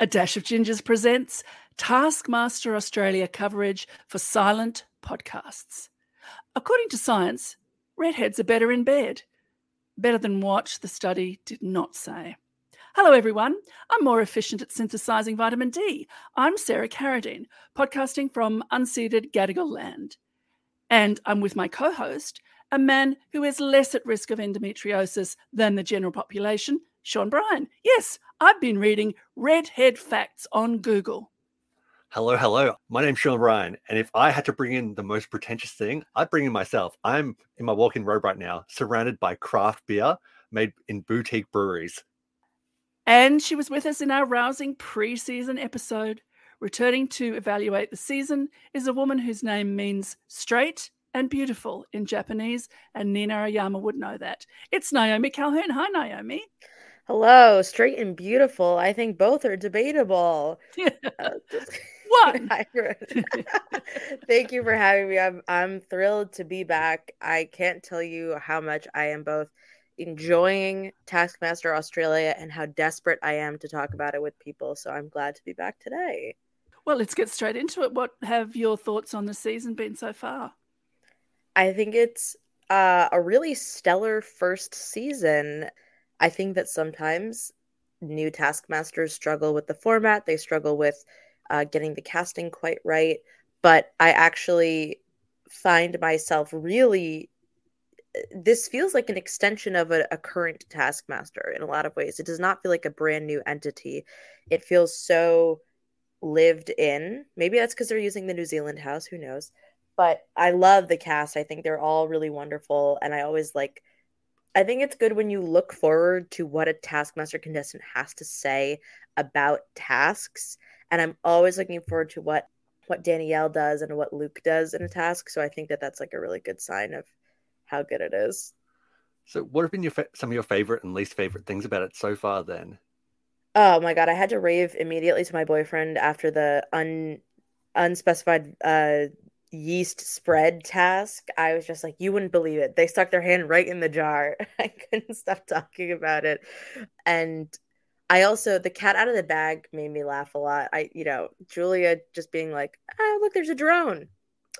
A Dash of Gingers presents Taskmaster Australia coverage for silent podcasts. According to science, redheads are better in bed. Better than what the study did not say. Hello, everyone. I'm more efficient at synthesizing vitamin D. I'm Sarah Carradine, podcasting from unceded Gadigal land. And I'm with my co host, a man who is less at risk of endometriosis than the general population, Shaun Bryan. Yes, I've been reading redhead facts on Google. Hello, hello. My name's Shaun Bryan, and if I had to bring in the most pretentious thing, I'd bring in myself. I'm in my walk-in robe right now, surrounded by craft beer made in boutique breweries. And she was with us in our rousing pre-season episode. Returning to evaluate the season is a woman whose name means straight and beautiful in Japanese, and Nina Oyama would know that. It's Naomi Calhoun. Hi, Naomi. Hello, straight and beautiful. I think both are debatable. Uh, what? Thank you for having me. I'm I'm thrilled to be back. I can't tell you how much I am both enjoying Taskmaster Australia and how desperate I am to talk about it with people. So I'm glad to be back today. Well, let's get straight into it. What have your thoughts on the season been so far? I think it's uh, a really stellar first season. I think that sometimes new taskmasters struggle with the format, they struggle with uh, getting the casting quite right. But I actually find myself really. This feels like an extension of a, a current taskmaster in a lot of ways. It does not feel like a brand new entity. It feels so lived in. Maybe that's because they're using the New Zealand house. Who knows? But I love the cast. I think they're all really wonderful. And I always like I think it's good when you look forward to what a Taskmaster contestant has to say about tasks. And I'm always looking forward to what what Danielle does and what Luke does in a task. So I think that that's like a really good sign of how good it is. So, what have been your fa- some of your favorite and least favorite things about it so far? Then, oh my god, I had to rave immediately to my boyfriend after the un unspecified uh yeast spread task, I was just like, you wouldn't believe it. They stuck their hand right in the jar. I couldn't stop talking about it. And I also, the cat out of the bag made me laugh a lot. I, you know, Julia just being like, oh, look, there's a drone.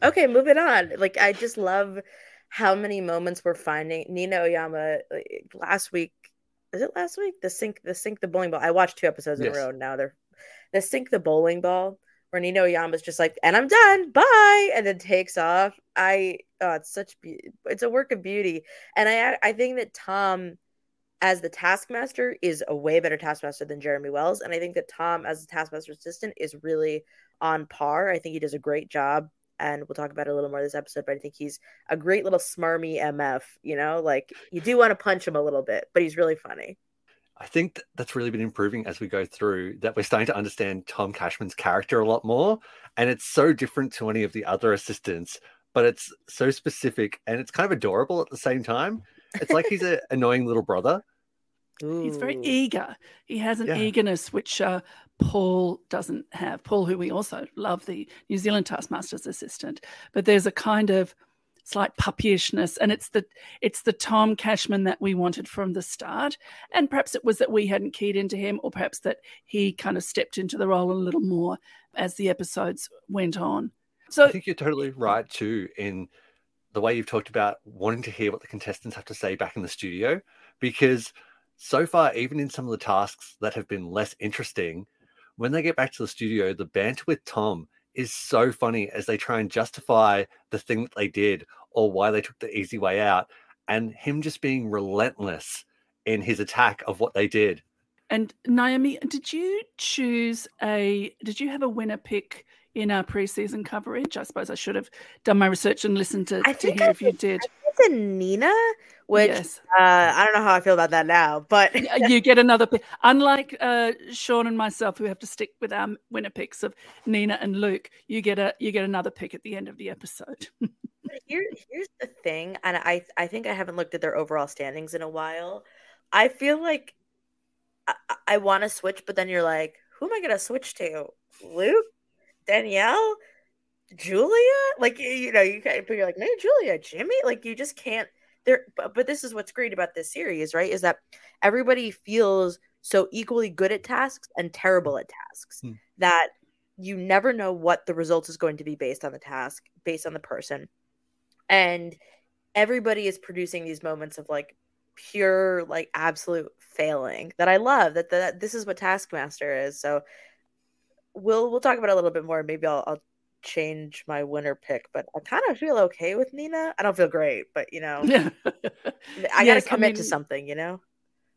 Okay, moving on. Like, I just love how many moments we're finding. Nina Oyama last week, is it last week? The sink, the sink, the bowling ball. I watched two episodes yes. in a row now. They're the sink, the bowling ball where Nina Oyama's just like, and I'm done, bye, and then takes off. I oh, it's such be- it's a work of beauty, and I I think that Tom as the taskmaster is a way better taskmaster than Jeremy Wells, and I think that Tom as a taskmaster assistant is really on par. I think he does a great job, and we'll talk about it a little more this episode. But I think he's a great little smarmy MF. You know, like you do want to punch him a little bit, but he's really funny. I think that's really been improving as we go through. That we're starting to understand Tom Cashman's character a lot more, and it's so different to any of the other assistants, but it's so specific and it's kind of adorable at the same time. It's like he's an annoying little brother. Ooh. He's very eager. He has an yeah. eagerness which uh, Paul doesn't have. Paul, who we also love, the New Zealand Taskmaster's assistant, but there's a kind of slight puppyishness and it's the it's the tom cashman that we wanted from the start. And perhaps it was that we hadn't keyed into him or perhaps that he kind of stepped into the role a little more as the episodes went on. So i think you're totally right too in the way you've talked about wanting to hear what the contestants have to say back in the studio because so far even in some of the tasks that have been less interesting when they get back to the studio the banter with tom is so funny as they try and justify the thing that they did or why they took the easy way out and him just being relentless in his attack of what they did. And naomi did you choose a did you have a winner pick in our preseason coverage? I suppose i should have done my research and listened to, to hear I if you did. it's nina which yes. uh, I don't know how I feel about that now, but you get another pick. Unlike uh, Shaun and myself, who have to stick with our winner picks of Nina and Luke, you get a you get another pick at the end of the episode. Here, here's the thing, and I I think I haven't looked at their overall standings in a while. I feel like I, I want to switch, but then you're like, who am I going to switch to? Luke, Danielle, Julia? Like you know, you but you're like, no, Julia, Jimmy. Like you just can't there but, but this is what's great about this series right is that everybody feels so equally good at tasks and terrible at tasks Hmm. that you never know what the result is going to be based on the task, based on the person. And everybody is producing these moments of like pure, like absolute failing that I love. That that this is what Taskmaster is. So we'll we'll talk about it a little bit more. Maybe I'll, I'll change my winner pick, but I kind of feel okay with Nina. I don't feel great, but you know, Yeah. I Yes, gotta I commit to something. You know.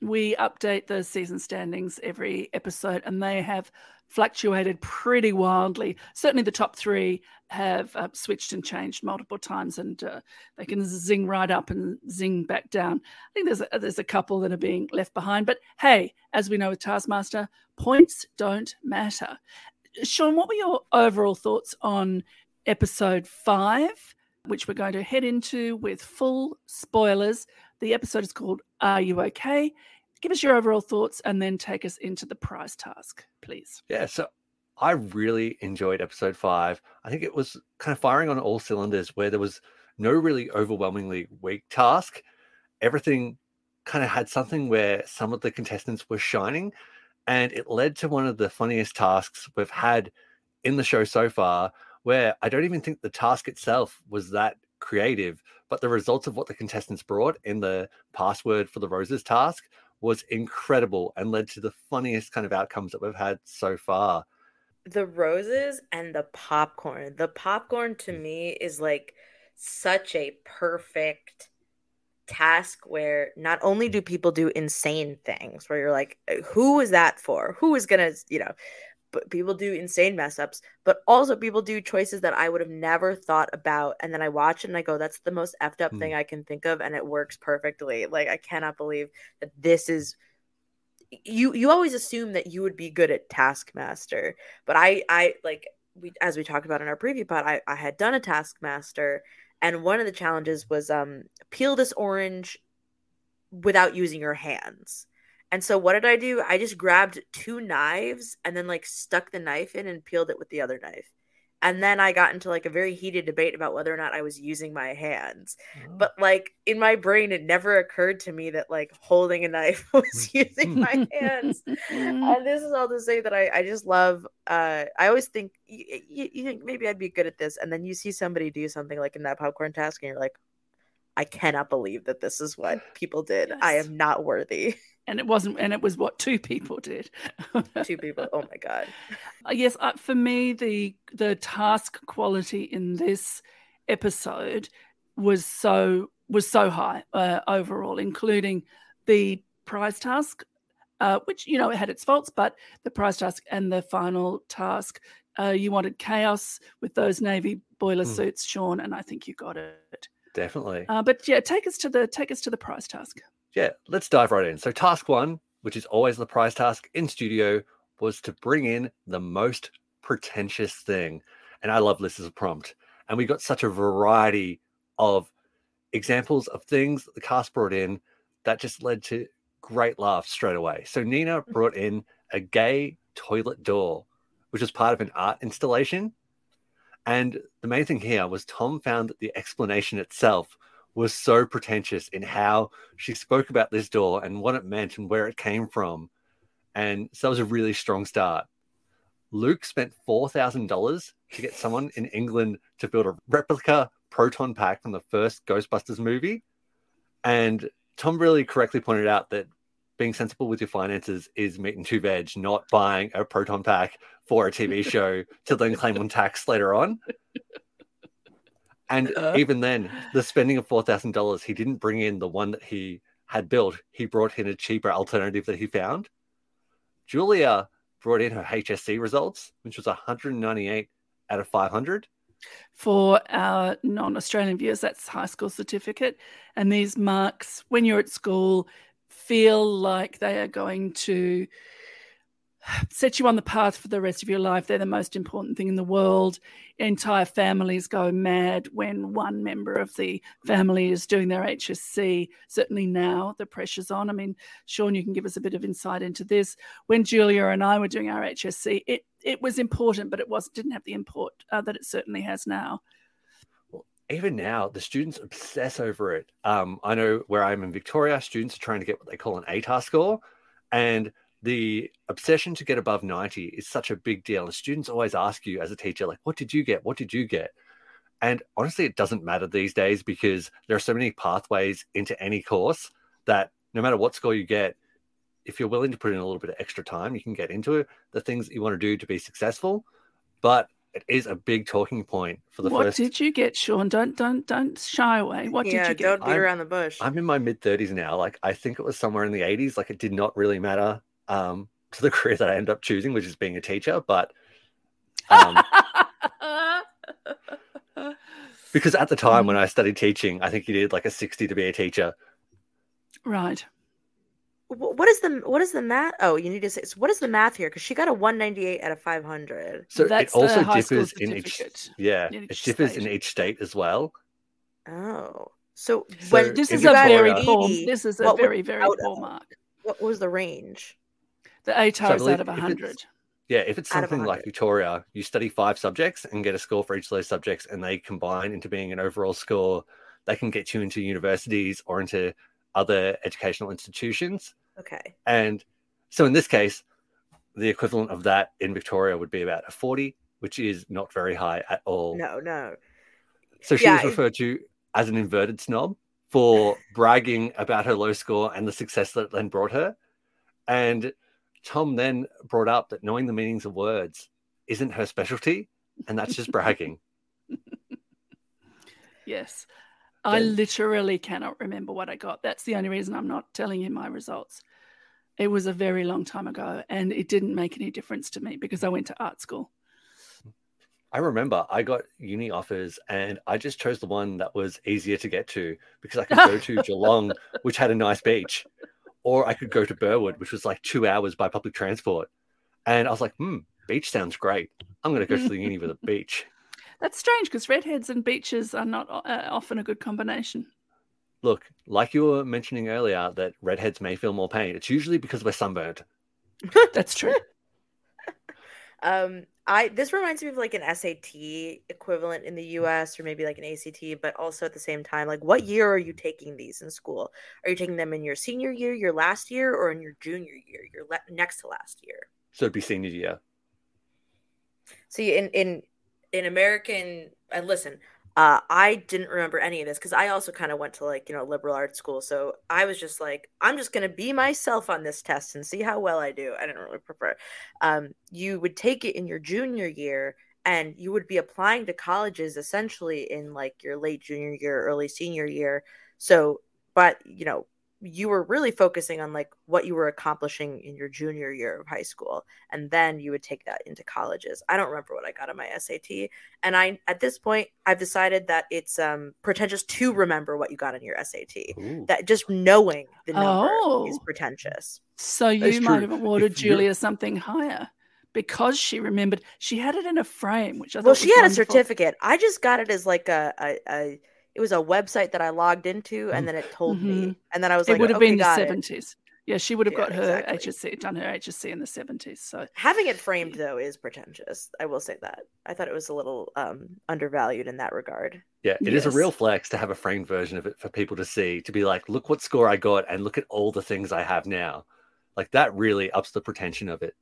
we update the season standings every episode and they have fluctuated pretty wildly certainly the top three have uh, switched and changed multiple times and uh, they can zing right up and zing back down i think there's a, there's a couple that are being left behind but hey as we know with taskmaster points don't matter shaun what were your overall thoughts on episode five which we're going to head into with full spoilers the episode is called Are You Okay? Give us your overall thoughts and then take us into the prize task, please. Yeah, so I really enjoyed episode five. I think it was kind of firing on all cylinders where there was no really overwhelmingly weak task. Everything kind of had something where some of the contestants were shining, and it led to one of the funniest tasks we've had in the show so far, where I don't even think the task itself was that creative, but the results of what the contestants brought in the password for the roses task was incredible and led to the funniest kind of outcomes that we've had so far. the roses and the popcorn. The popcorn to mm. me is like such a perfect task where not only do people do insane things where you're like who is that for who is gonna you know but people do insane mess ups but also people do choices that i would have never thought about and then i watch it and i go that's the most effed up Hmm. thing i can think of and it works perfectly like i cannot believe that this is you you always assume that you would be good at taskmaster but i i like we as we talked about in our preview pod i, I had done a taskmaster and one of the challenges was um peel this orange without using your hands. And so what did i do? I just grabbed two knives and then like stuck the knife in and peeled it with the other knife and then i got into like a very heated debate about whether or not i was using my hands. But like in my brain it never occurred to me that like holding a knife was using my hands. And this is all to say that I, I just love uh i always think you, you, you think maybe i'd be good at this? And then you see somebody do something like in that popcorn task and you're like i cannot believe that this is what people did. I am not worthy and it wasn't, and it was what two people did. two people oh my god Uh, yes, uh, for me, the the task quality in this episode was so was so high uh, overall, including the prize task, uh, which you know it had its faults, but the prize task and the final task, uh, you wanted chaos with those navy boiler Hmm. suits, Shaun, and I think you got it. Definitely. Uh, but yeah, take us to the take us to the prize task. Yeah, let's dive right in. So, task one, which is always the prize task in studio, was to bring in the most pretentious thing. And I love this as a prompt. And we got such a variety of examples of things that the cast brought in that just led to great laughs straight away. So, Nina mm-hmm. brought in a gay toilet door, which was part of an art installation. And the main thing here was Tom found that the explanation itself was so pretentious in how she spoke about this door and what it meant and where it came from. And so that was a really strong start. Luke spent $4,000 to get someone in England to build a replica proton pack from the first Ghostbusters movie. And Tom really correctly pointed out that being sensible with your finances is meat and two veg, not buying a proton pack for a TV show to then claim on tax later on. And Uh. even then, the spending of four thousand dollars, he didn't bring in the one that he had built. He brought in a cheaper alternative that he found. Julia brought in her HSC results, which was 198 out of 500. for our non-Australian viewers, that's high school certificate. And these marks, when you're at school, feel like they are going to set you on the path for the rest of your life. They're the most important thing in the world. Entire families go mad when one member of the family is doing their HSC. Certainly now the pressure's on. I mean, Shaun, you can give us a bit of insight into this. When Julia and I were doing our HSC, it it was important, but it was didn't have the import uh, that it certainly has now. Even now, the students obsess over it. Um, I know where I'm in Victoria, students are trying to get what they call an ATAR score, and the obsession to get above 90 is such a big deal. And students always ask you as a teacher, like, what did you get? What did you get? And honestly, it doesn't matter these days because there are so many pathways into any course that no matter what score you get, if you're willing to put in a little bit of extra time, you can get into the things that you want to do to be successful. But it is a big talking point for the what first. did you get, Shaun? Don't don't don't shy away. What yeah, did you get? don't beat I'm- around the bush. I'm in my mid 30s now. Like, I think it was somewhere in the 80s. Like, it did not really matter um, to the career that I ended up choosing, which is being a teacher. But um, because at the time when I studied teaching, I think you did like a 60 to be a teacher. right. What is the what is the math? Oh, you need to say what is the math here? Because she got a 198 out of 500. So That's it also the differs in each. Yeah, in it each differs in state. each state as well. Oh, so, So when This in is a very Victoria- poor. This is a very very out poor mark. What was the range? The So I is out of if hundred. Yeah, if it's something like Victoria, you study five subjects and get a score for each of those subjects, and they combine into being an overall score. They can get you into universities or into other educational institutions. Okay. And so in this case, the equivalent of that in Victoria would be about a 40, which is not very high at all. No, no. So she Yeah, was it- referred to as an inverted snob for bragging about her low score and the success that it then brought her. And Tom then brought up that knowing the meanings of words isn't her specialty, and that's just bragging. Yes. I literally cannot remember what I got. That's the only reason I'm not telling you my results. It was a very long time ago and it didn't make any difference to me because I went to art school. I remember I got uni offers and I just chose the one that was easier to get to because I could go to Geelong, which had a nice beach, or I could go to Burwood, which was like two hours by public transport. And I was like, hmm, beach sounds great. I'm going to go to the uni with a beach. That's strange because redheads and beaches are not uh, often a good combination. Look, like you were mentioning earlier, that redheads may feel more pain. It's usually because we're sunburned. That's true. Um, I this reminds me of like an SAT equivalent in the US or maybe like an ACT, but also at the same time, like what year are you taking these in school? Are you taking them in your senior year, your last year, or in your junior year, your le- next to last year? So it'd be senior year. See, in in in American, and listen, uh, I didn't remember any of this because I also kind of went to like you know liberal arts school, so I was just like, I'm just gonna be myself on this test and see how well I do. I didn't really prefer. Um, you would take it in your junior year, and you would be applying to colleges essentially in like your late junior year, early senior year. So, but you know, you were really focusing on like what you were accomplishing in your junior year of high school and then you would take that into colleges i don't remember what i got on my sat and i at this point i've decided that it's um pretentious to remember what you got on your sat Ooh. that just knowing the number Oh. is pretentious So you That's might true. have awarded If you're- Julia something higher because she remembered she had it in a frame, which I thought well was she had a certificate i just got it as like a, a, a it was a website that i logged into and then it told me and then i was It like would have okay, been the got it. seventies. Yeah, she would have Yeah, got her exactly. HSC, done her HSC in the seventies. So having it framed though is pretentious i will say that i thought it was a little um undervalued in that regard Yeah, it is a real flex to have a framed version of it for people to see, to be like, look what score I got and look at all the things I have now. Like that really ups the pretension of it.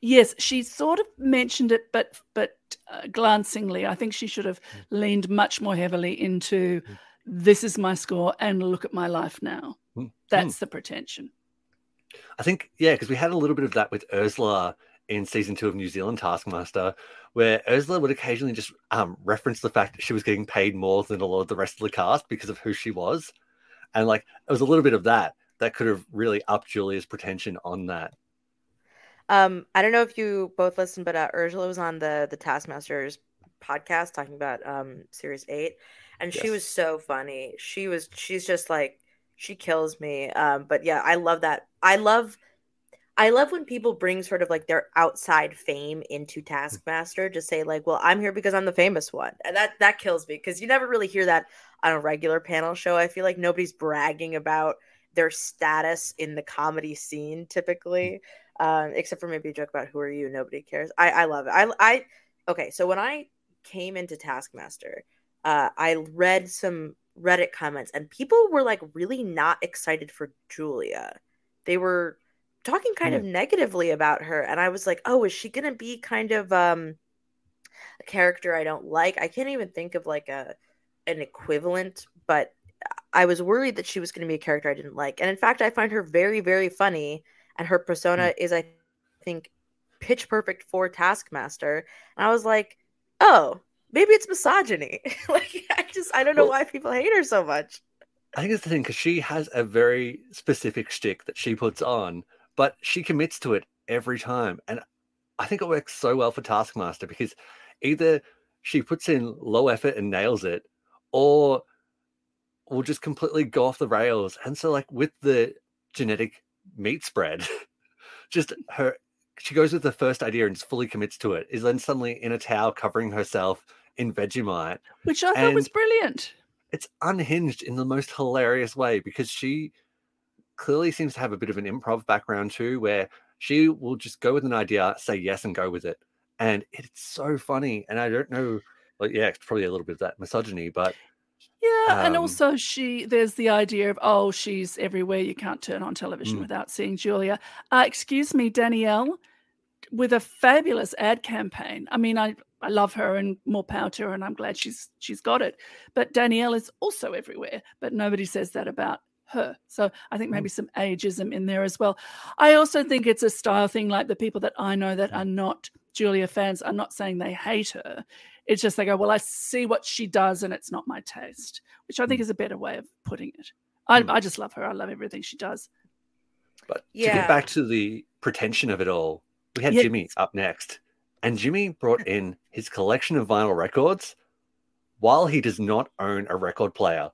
Yes, she sort of mentioned it, but but uh, glancingly, I think she should have leaned much more heavily into this is my score and look at my life now. Mm, That's the pretension. I think, yeah, because we had a little bit of that with Urzila in season two of New Zealand Taskmaster, where Urzila would occasionally just um, reference the fact that she was getting paid more than a lot of the rest of the cast because of who she was. And like, it was a little bit of that that could have really upped Julia's pretension on that. Um, I don't know if you both listened, but uh, Urzila was on the the Taskmasters podcast talking about um series eight, and she was so funny. She was she's just like she kills me. Um, but yeah, I love that. I love I love when people bring sort of like their outside fame into Taskmaster to say like, well, I'm here because I'm the famous one, and that that kills me because you never really hear that on a regular panel show. I feel like nobody's bragging about their status in the comedy scene typically um, except for maybe a joke about who are you? Nobody cares. I i love it. I i okay so when i came into taskmaster uh i read some reddit comments and people were like really not excited for julia. They were talking kind of negatively about her and i was like oh is she gonna be kind of um a character i don't like? I can't even think of like a an equivalent but i was worried that she was going to be a character i didn't like. And in fact i find her very very funny and her persona mm. is i think pitch perfect for taskmaster and i was like oh maybe it's misogyny like i just i don't know well, why people hate her so much I think it's the thing because she has a very specific stick that she puts on, but she commits to it every time. And I think it works so well for Taskmaster because either she puts in low effort and nails it, or will just completely go off the rails. And so, like with the genetic meat spread, just her she goes with the first idea and just fully commits to it. Is then suddenly in a towel covering herself in Vegemite, which I thought was brilliant it's unhinged in the most hilarious way because she clearly seems to have a bit of an improv background too, where she will just go with an idea, say yes, and go with it. And it's so funny. And I don't know, like, yeah, it's probably a little bit of that misogyny, but yeah, um, and also she there's the idea of oh she's everywhere. You can't turn on television mm. without seeing Julia. Uh, excuse me, Danielle, with a fabulous ad campaign. I mean, I I love her and more power to her, and I'm glad she's she's got it. But Danielle is also everywhere, but nobody says that about her. So I think maybe mm. some ageism in there as well. I also think it's a style thing. Like the people that I know that are not Julia fans are not saying they hate her. It's just they go, well, I see what she does, and it's not my taste, which I think mm. is a better way of putting it. I, mm. I just love her. I love everything she does. But yeah. to get back to the pretension of it all, we had yeah. Jimmy up next. And Jimmy brought in his collection of vinyl records while he does not own a record player,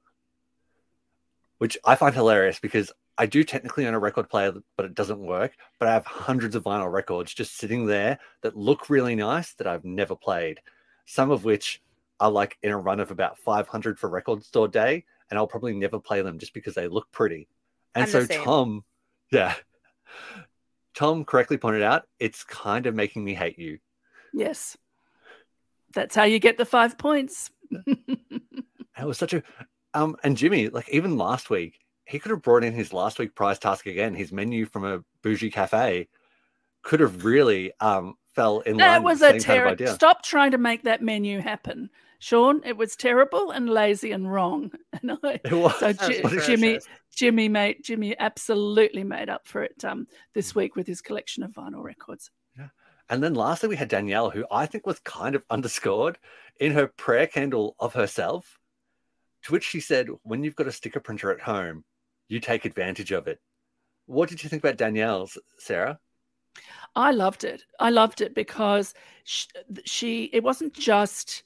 which I find hilarious because I do technically own a record player, but it doesn't work. But I have hundreds of vinyl records just sitting there that look really nice that I've never played. Some of which are like in a run of about 500 for Record Store Day, and I'll probably never play them just because they look pretty. And I'm so Tom, yeah, Tom correctly pointed out, it's kind of making me hate you. Yes. That's how you get the five points. That was such a um and Jimmy, like even last week, he could have brought in his last week prize task again, his menu from a bougie cafe could have really um fell in that line. That was a terrible. Stop trying to make that menu happen, Shaun. It was terrible and lazy and wrong. And I, it was. So J- Jimmy, Jimmy made Jimmy absolutely made up for it um this week with his collection of vinyl records. Yeah. And then lastly, we had Danielle, who I think was kind of underscored in her prayer candle of herself, to which she said, When you've got a sticker printer at home, you take advantage of it. What did you think about Danielle's, Sarah? I loved it. I loved it because she, she, it wasn't just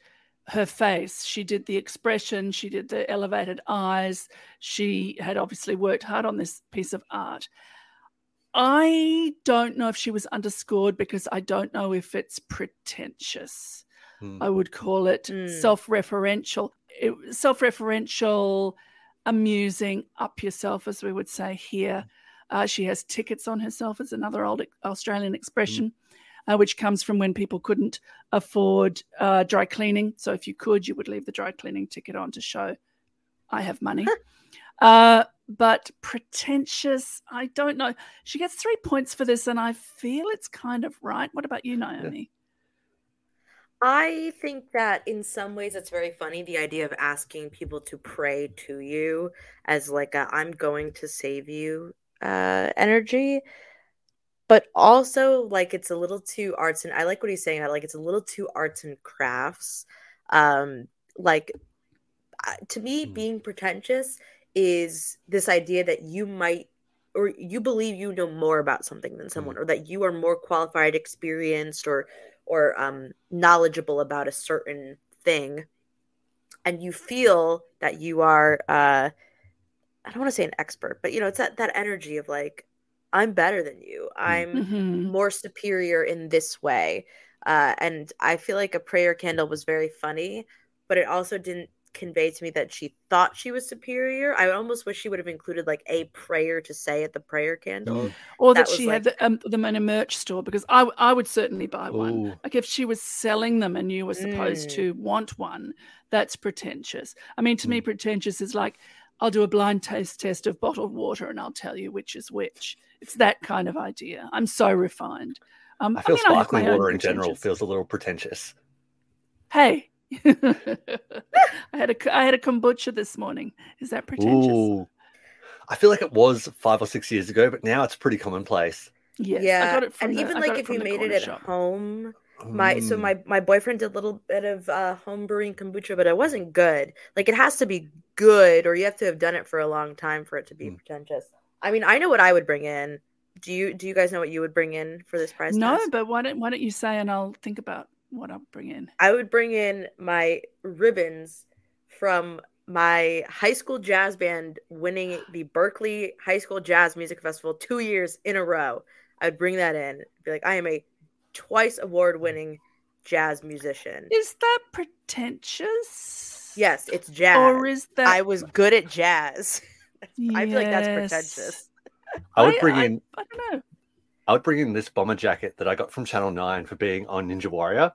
her face. She did the expression, she did the elevated eyes. She had obviously worked hard on this piece of art. I don't know if she was underscored because I don't know if it's pretentious. Hmm. I would call it mm. self-referential, self-referential, amusing, up yourself, as we would say here. Uh, she has tickets on herself, is another old Australian expression, mm. uh, which comes from when people couldn't afford uh, dry cleaning. So if you could, you would leave the dry cleaning ticket on to show I have money. Uh, but pretentious, I don't know. She gets three points for this, and I feel it's kind of right. What about you, Naomi? I think that in some ways it's very funny the idea of asking people to pray to you as like a I'm going to save you uh energy. But also like it's a little too arts and I like what he's saying about like it's a little too arts and crafts. Um like to me mm. being pretentious is this idea that you might or you believe you know more about something than someone mm. or that you are more qualified experienced or or um, knowledgeable about a certain thing and you feel that you are uh, i don't want to say an expert but you know it's that that energy of like i'm better than you mm. i'm mm-hmm. more superior in this way uh, and i feel like a prayer candle was very funny but it also didn't convey to me that she thought she was superior. I almost wish she would have included like a prayer to say at the prayer candle, mm. or that, that she like... had the, um, them in a merch store. Because I I would certainly buy one. Like if she was selling them and you were supposed mm. to want one, that's pretentious. I mean, to mm. me, pretentious is like I'll do a blind taste test of bottled water and I'll tell you which is which. It's that kind of idea. I'm so refined. Um, I feel mean, I have sparkling my own water in general feels a little pretentious. Hey, I had a I had a kombucha this morning. Is that pretentious? Ooh. I feel like it was five or six years ago, but now it's pretty commonplace. Yes, yeah, I got it from and the- even I like if you made it at shop. home, my so Mm. my my boyfriend did a little bit of uh home brewing kombucha but it wasn't good like it has to be good or you have to have done it for a long time for it to be Mm. pretentious i mean i know what i would bring in do you do you guys know what you would bring in for this prize No, test? but why don't why don't you say and I'll think about what I'll bring in. i would bring in my ribbons from my high school jazz band winning the berkeley high school jazz music festival two years in a row i'd bring that in be like i am a twice award winning jazz musician Is that pretentious? Yes, it's jazz. Or is that I was good at jazz. I feel like that's pretentious. I would bring I- in I don't know. I would bring in this bomber jacket that I got from Channel 9 for being on Ninja Warrior.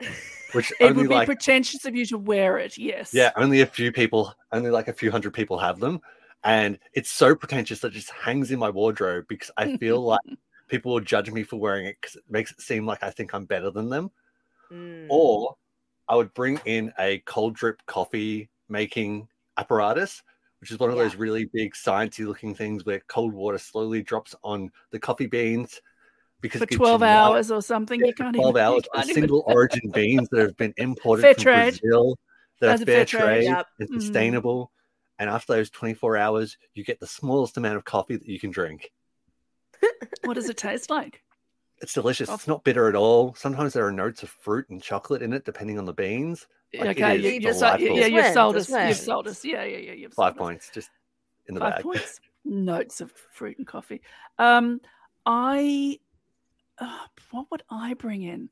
Which It only would be like pretentious of you to wear it. Yes. yeah, only a few people, only like a few hundred people have them. And it's so pretentious that it just hangs in my wardrobe because I feel like people will judge me for wearing it because it makes it seem like I think I'm better than them. Mm. Or I would bring in a cold drip coffee making apparatus, which is one of Yeah. those really big sciencey looking things where cold water slowly drops on the coffee beans because for it gives you twelve hours or something. yeah, you can't 12 even, hours can't even- single origin beans that have been imported Fair from trade. Brazil that That's are fair fair trade. trade and Mhm. sustainable. And after those 24 hours, you get the smallest amount of coffee that you can drink. What does it taste like? It's delicious. It's not bitter at all. Sometimes there are notes of fruit and chocolate in it, depending on the beans. Like, okay, you, you, so, delightful. yeah, you've sold us. You've sold us. Yeah, yeah, yeah. You've Five sold us. points, just in the Five bag. points. Notes of fruit and coffee. Um, I. Uh, what would I bring in?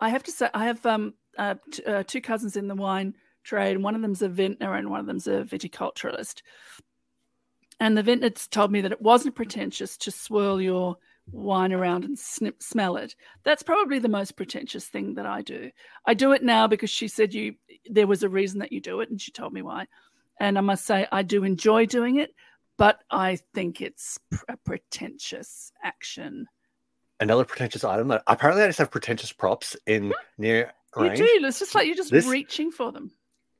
I have to say, I have um uh, t- uh, two cousins in the wine trade. One of them's a vintner, and one of them's a viticulturalist. And the vintner's told me that it wasn't pretentious to swirl your wine around and snip, smell it. That's probably the most pretentious thing that I do. I do it now because she said you there was a reason that you do it, and she told me why. And I must say, I do enjoy doing it, but I think it's a pretentious action. Another pretentious item that apparently I just have pretentious props in near range. You do. It's just like you're just This- reaching for them.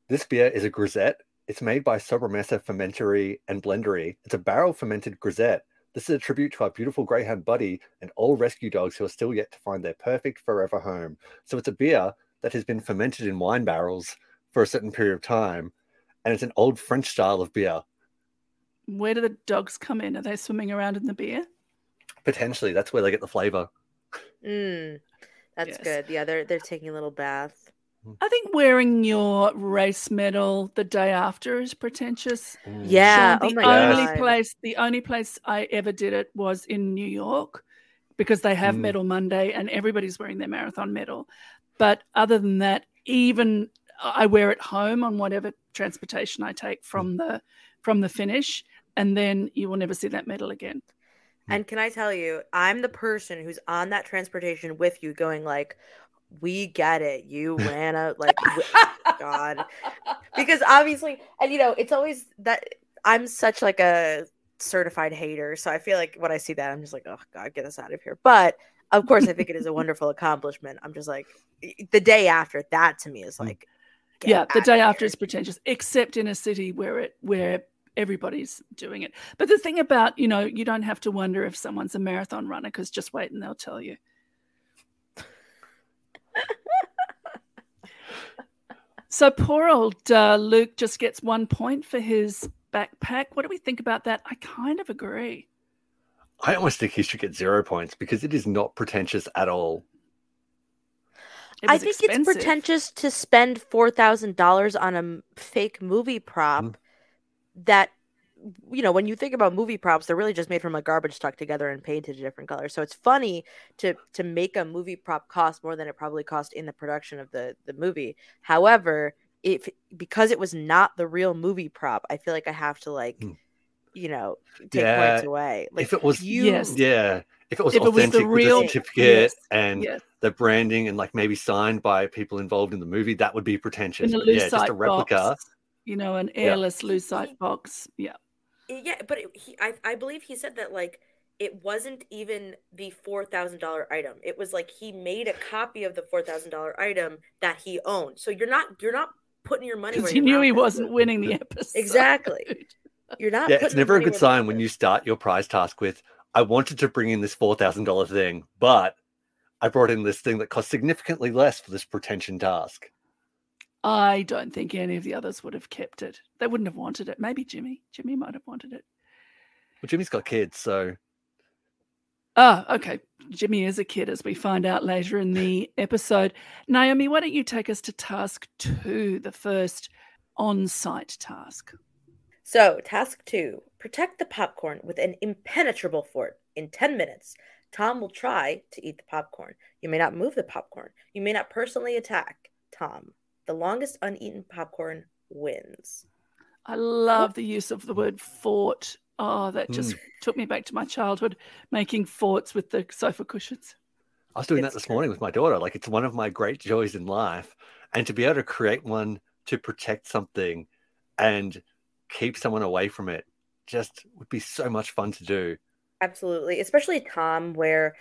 This beer is a grisette. It's made by Sobremesa Fermentery and Blendery. It's a barrel fermented grisette. This is a tribute to our beautiful greyhound buddy and all rescue dogs who are still yet to find their perfect forever home. So it's a beer that has been fermented in wine barrels for a certain period of time, and it's an old French style of beer. Where do the dogs come in? Are they swimming around in the beer? Potentially, that's where they get the flavor. Mm, that's Yes. good. Yeah, they're they're taking a little bath. I think wearing your race medal the day after is pretentious. Yeah. Shaun, oh the my only God. place the only place I ever did it was in New York because they have Mm. Medal Monday and everybody's wearing their marathon medal. But other than that, even I wear it home on whatever transportation I take from the from the finish, and then you will never see that medal again. And can I tell you, I'm the person who's on that transportation with you, going like, "We get it. You ran out like God." because obviously, and you know, it's always that I'm such like a certified hater, so I feel like when I see that, I'm just like, "Oh God, get us out of here." But of course, I think it is a wonderful accomplishment. I'm just like, the day after that to me is Mm. like, yeah, the day after here. is pretentious, except in a city where it where everybody's doing it. But the thing about you know, you don't have to wonder if someone's a marathon runner because just wait and they'll tell you. So poor old uh, Luke just gets one point for his backpack. What do we think about that? I kind of agree. I almost think he should get zero points because it is not pretentious at all. I think expensive. it's pretentious to spend four thousand dollars on a fake movie prop Mm. that you know when you think about movie props they're really just made from like garbage stuck together and painted a different color so it's funny to to make a movie prop cost more than it probably cost in the production of the the movie however if because it was not the real movie prop i feel like i have to like Mm. you know take Yeah, points away like if it was, you Yes. yeah, if it was If it was the authentic with real- the certificate yes, and Yes. the branding and like maybe signed by people involved in the movie, that would be pretentious. In a But yeah, just a replica. box. You know, an Yeah. airless lucite box. Yeah. Eh, yeah, but it, he, I, I believe he said that like it wasn't even the four thousand dollar item. It was like he made a copy of the four thousand dollar item that he owned. So you're not you're not putting your money Because he knew he wasn't winning the episode. Exactly. You're not. Yeah, it's never a good sign when you start your prize task with, I wanted to bring in this $4,000 thing, but I brought in this thing that cost significantly less for this pretension task. I don't think any of the others would have kept it. They wouldn't have wanted it. Maybe Jimmy. Jimmy might have wanted it. Well, Jimmy's got kids, so Ah, okay. Jimmy is a kid, as we find out later in the episode. Naomi, why don't you take us to task two, the first on site task? So, task two protect the popcorn with an impenetrable fort. In 10 minutes, Tom will try to eat the popcorn. You may not move the popcorn. You may not personally attack Tom. The longest uneaten popcorn wins. I love the use of the word fort. Oh, that just hmm. took me back to my childhood, making forts with the sofa cushions. I was doing It's that this morning with my daughter. Like, it's one of my great joys in life. And to be able to create one to protect something and keep someone away from it just would be so much fun to do. Absolutely. Especially Tom, where,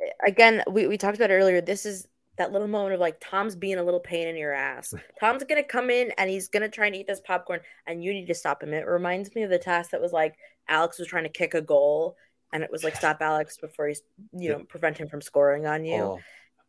eh, again, we, we talked about earlier. This is that little moment of like Tom's being a little pain in your ass. Tom's to come in and he's to try and eat this popcorn, and you need to stop him. It reminds me of the task that was like Alex was trying to kick a goal, and it was like, stop Alex before he's, you know, prevent him from scoring on you. Oh,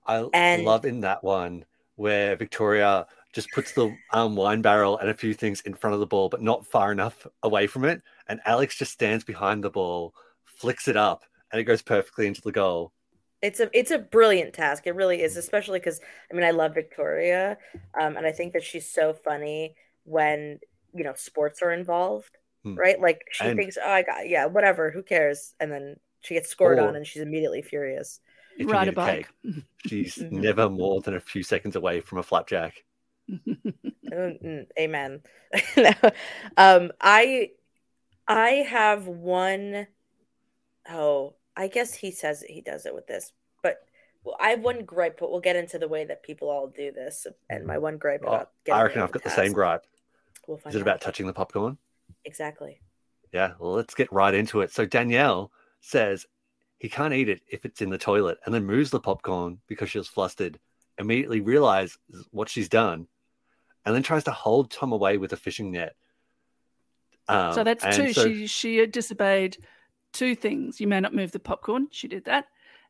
I And- love in that one where Victoria just puts the um, wine barrel and a few things in front of the ball, but not far enough away from it. And Alex just stands behind the ball, flicks it up, and it goes perfectly into the goal. It's a it's a brilliant task it really is especially because i mean i love victoria um, and i think that she's so funny when you know sports are involved Hmm. right like she And- thinks oh i got yeah whatever who cares and then she gets scored on and she's immediately furious If you Ride a bike. She's Mhm. never more than a few seconds away from a flapjack. Mm, mm, amen No. um i i have one oh i guess he says he does it with this but well, i have one gripe but we'll get into the way that people all do this and my one gripe Oh, about getting I reckon I've got the task. same gripe. we'll find Is it out. about touching the popcorn? exactly Yeah, well, let's get right into it. So Danielle says he can't eat it if it's in the toilet and then moves the popcorn because she was flustered, immediately realizes what she's done, and then tries to hold Tom away with a fishing net. Um, so that's two. so- She she disobeyed two things. You may not move the popcorn. She did that,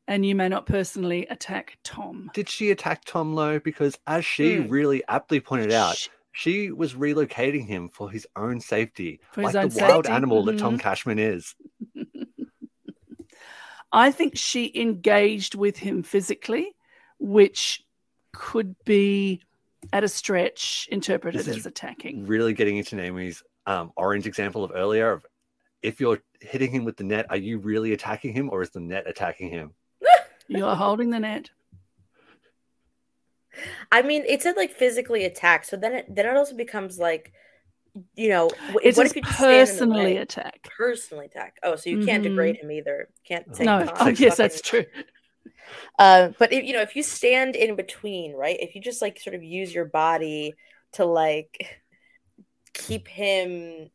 and you may not personally attack Tom. did she attack Tom Lowe? Because as she Hmm. really aptly pointed out, Sh- she was relocating him for his own safety, For like own the wild animal that Tom mhm. Cashman is. I think she engaged with him physically, which could be at a stretch interpreted as attacking. really getting into Naomi's um, orange example of earlier of if you're hitting him with the net, are you really attacking him or is the net attacking him? You're holding the net. I mean, it said like physically attack, so then it then it also becomes like, you know, wh- It what says if you just stand in the personally attack. personally attack? Oh, so you can't Mhm. degrade him either. Can't say No, Tom oh, yes, that's true. Uh, but if, you know, if you stand in between, right? If you just like sort of use your body to like keep him,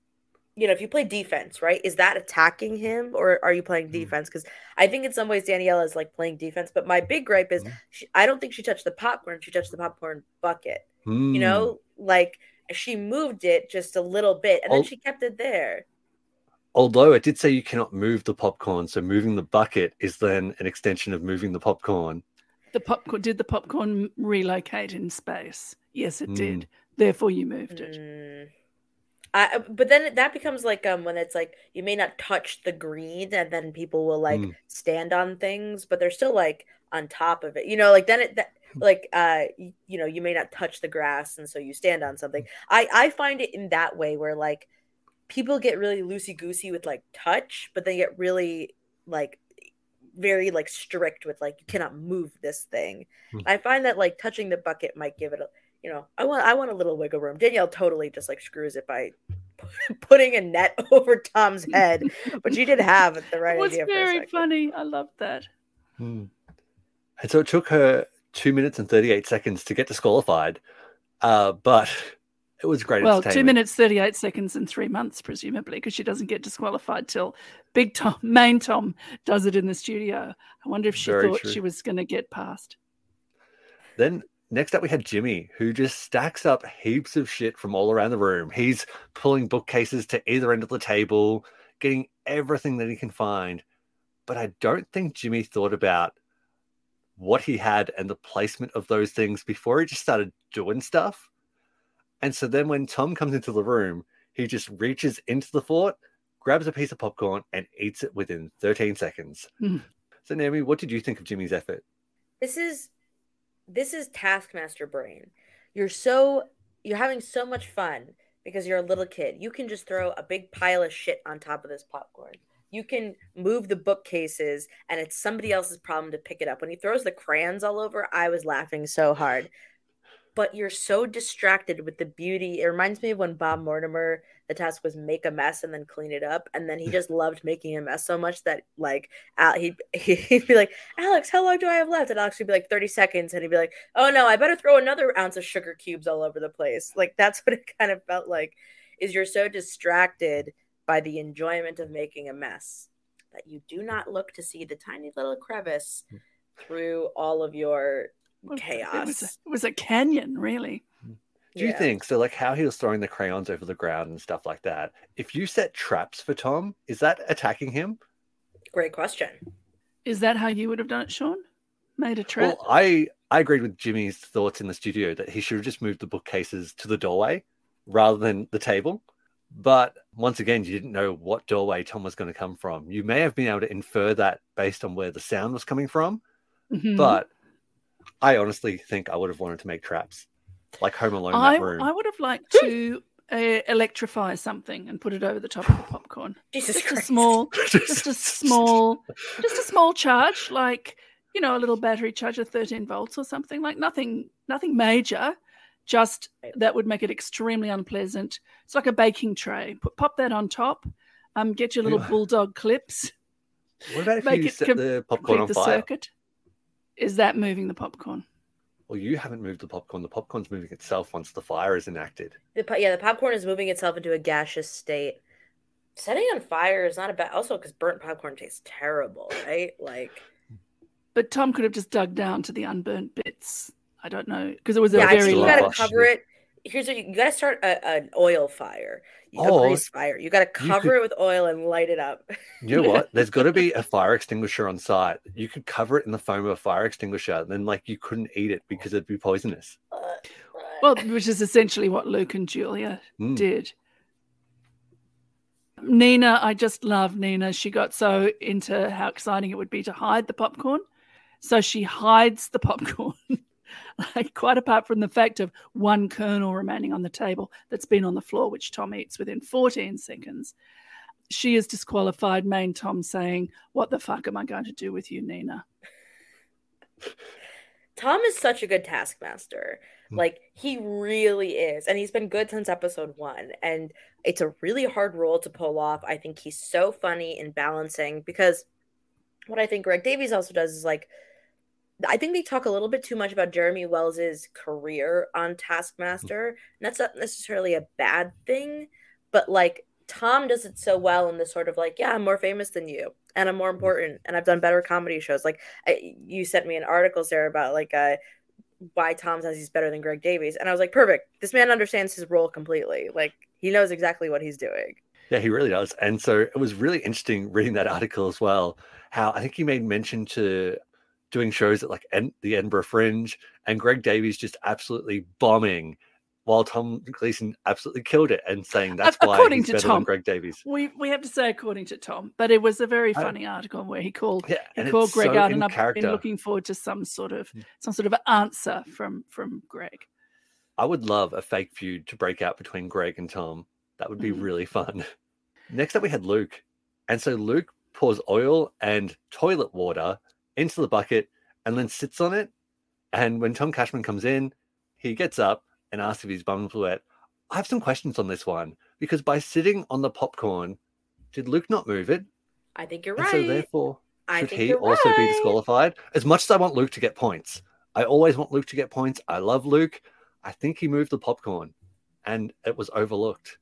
you know, if you play defense, right? Is that attacking him or are you playing Mm. defense? Because I think in some ways Daniela is like playing defense, but my big gripe is Mm. she, I don't think she touched the popcorn. She touched the popcorn bucket. Hmm. You know, like she moved it just a little bit and then she kept it there. Although it did say you cannot move the popcorn, so moving the bucket is then an extension of moving the popcorn. The popcorn did the popcorn relocate in space? Yes, it Mm. did. Therefore, you moved it. Mm. I, but then that becomes like um when it's like you may not touch the green and then people will like Mm. stand on things but they're still like on top of it you know like then it that like uh you, you know you may not touch the grass and so you stand on something i i find it in that way where like people get really loosey goosey with like touch but they get really like very like strict with like you cannot move this thing Hmm. i find that like touching the bucket might give it a you know i want i want a little wiggle room danielle totally just like screws it by putting a net over tom's head but she did have the right It was idea for a very funny. I loved that. Hmm. And so it took her two minutes and 38 seconds to get disqualified. Uh, but It was great. Well, two minutes, 38 seconds, and three months, presumably, because she doesn't get disqualified till Big Tom, main Tom, does it in the studio. I wonder if she Very thought true. she was going to get past. Then next up, we had Jimmy, who just stacks up heaps of shit from all around the room. He's pulling bookcases to either end of the table, getting everything that he can find. But I don't think Jimmy thought about what he had and the placement of those things before he just started doing stuff. And so then when Tom comes into the room, he just reaches into the fort, grabs a piece of popcorn, and eats it within 13 seconds. Hmm. So, Naomi, what did you think of Jimmy's effort? This is this is Taskmaster brain. You're so you're having so much fun because you're a little kid. You can just throw a big pile of shit on top of this popcorn. You can move the bookcases and it's somebody else's problem to pick it up. When he throws the crayons all over, I was laughing so hard. But you're so distracted with the beauty. It reminds me of when Bob Mortimer, the task was make a mess and then clean it up. And then he just loved making a mess so much that, like, Al- he'd, he'd be like, Alex, how long do I have left? And Alex would be like, 30 seconds. And he'd be like, oh no, I better throw another ounce of sugar cubes all over the place. Like, that's what it kind of felt like, is you're so distracted by the enjoyment of making a mess that you do not look to see the tiny little crevice hmm. through all of your Well, It was, a, chaos. it was a canyon, really. Do you Yeah. think so? Like how he was throwing the crayons over the ground and stuff like that. If you set traps for Tom, is that attacking him? Great question. Is that how you would have done it, Shaun? Made a trap? Well, I I agreed with Jimmy's thoughts in the studio that he should have just moved the bookcases to the doorway rather than the table. But once again, you didn't know what doorway Tom was going to come from. You may have been able to infer that based on where the sound was coming from, Mhm. but I honestly think I would have wanted to make traps, like Home Alone I, that room. I would have liked to uh, electrify something and put it over the top of the popcorn. Jesus just a small, just a small, just a small charge, like you know, a little battery charge of 13 volts or something. Like nothing, nothing major. Just that would make it extremely unpleasant. It's like a baking tray. Put pop that on top. Um, get your little bulldog clips. What about if Make you it set com- the popcorn Complete on the fire? circuit. Is that moving the popcorn? Well, you haven't moved the popcorn. The popcorn's moving itself once the fire is enacted. The, po- yeah, the popcorn is moving itself into a gaseous state. Setting on fire is not a bad. Also, because burnt popcorn tastes terrible, right? Like, But Tom could have just dug down to the unburnt bits. I don't know because it was a yeah, very think you low got to cover it. Here's what you, you got to start a, an oil fire, a Oh, grease fire. You got to cover could- it with oil and light it up. You know what? There's got to be a fire extinguisher on site. You could cover it in the foam of a fire extinguisher, and then like you couldn't eat it because it'd be poisonous. Well, which is essentially what Luke and Julia Mm. did. Nina, I just love Nina. She got so into how exciting it would be to hide the popcorn. So she hides the popcorn, like quite apart from the fact of one kernel remaining on the table that's been on the floor, which Tom eats within 14 seconds. She is disqualified, main Tom saying, What the fuck am I going to do with you, Nina? Tom is such a good taskmaster. Hmm. Like he really is. And he's been good since episode 1 and it's a really hard role to pull off. I think he's so funny in balancing because what I think Greg Davies also does is like I think they talk a little bit too much about Jeremy Wells's career on Taskmaster. And that's not necessarily a bad thing, but like Tom does it so well in this sort of like, yeah, I'm more famous than you and I'm more important and I've done better comedy shows. Like I, you sent me an article there about like uh why Tom says he's better than Greg Davies, and I was like, perfect. This man understands his role completely. Like he knows exactly what he's doing. Yeah, he really does. And so it was really interesting reading that article as well. How I think he made mention to doing shows at like Ed- the Edinburgh Fringe, and Greg Davies just absolutely bombing, while Tom Gleeson absolutely killed it and saying that's why According to Tom. Greg Davies. We we have to say according to Tom, but it was a very funny article where he called Yeah, he called Greg so out, and I've character. been looking forward to some sort of Mm. some sort of answer from from Greg. I would love a fake feud to break out between Greg and Tom. That would be Mhm. really fun. Next up, we had Luke. And so Luke pours oil and toilet water into the bucket and then sits on it. And when Tom Cashman comes in, he gets up and asks if his bum's wet. I have some questions on this one because by sitting on the popcorn, did Luke not move it? I think you're And right. so therefore, I should think he you're also be disqualified? As much as I want Luke to get points, I always want Luke to get points. I love Luke. I think he moved the popcorn. and it was overlooked.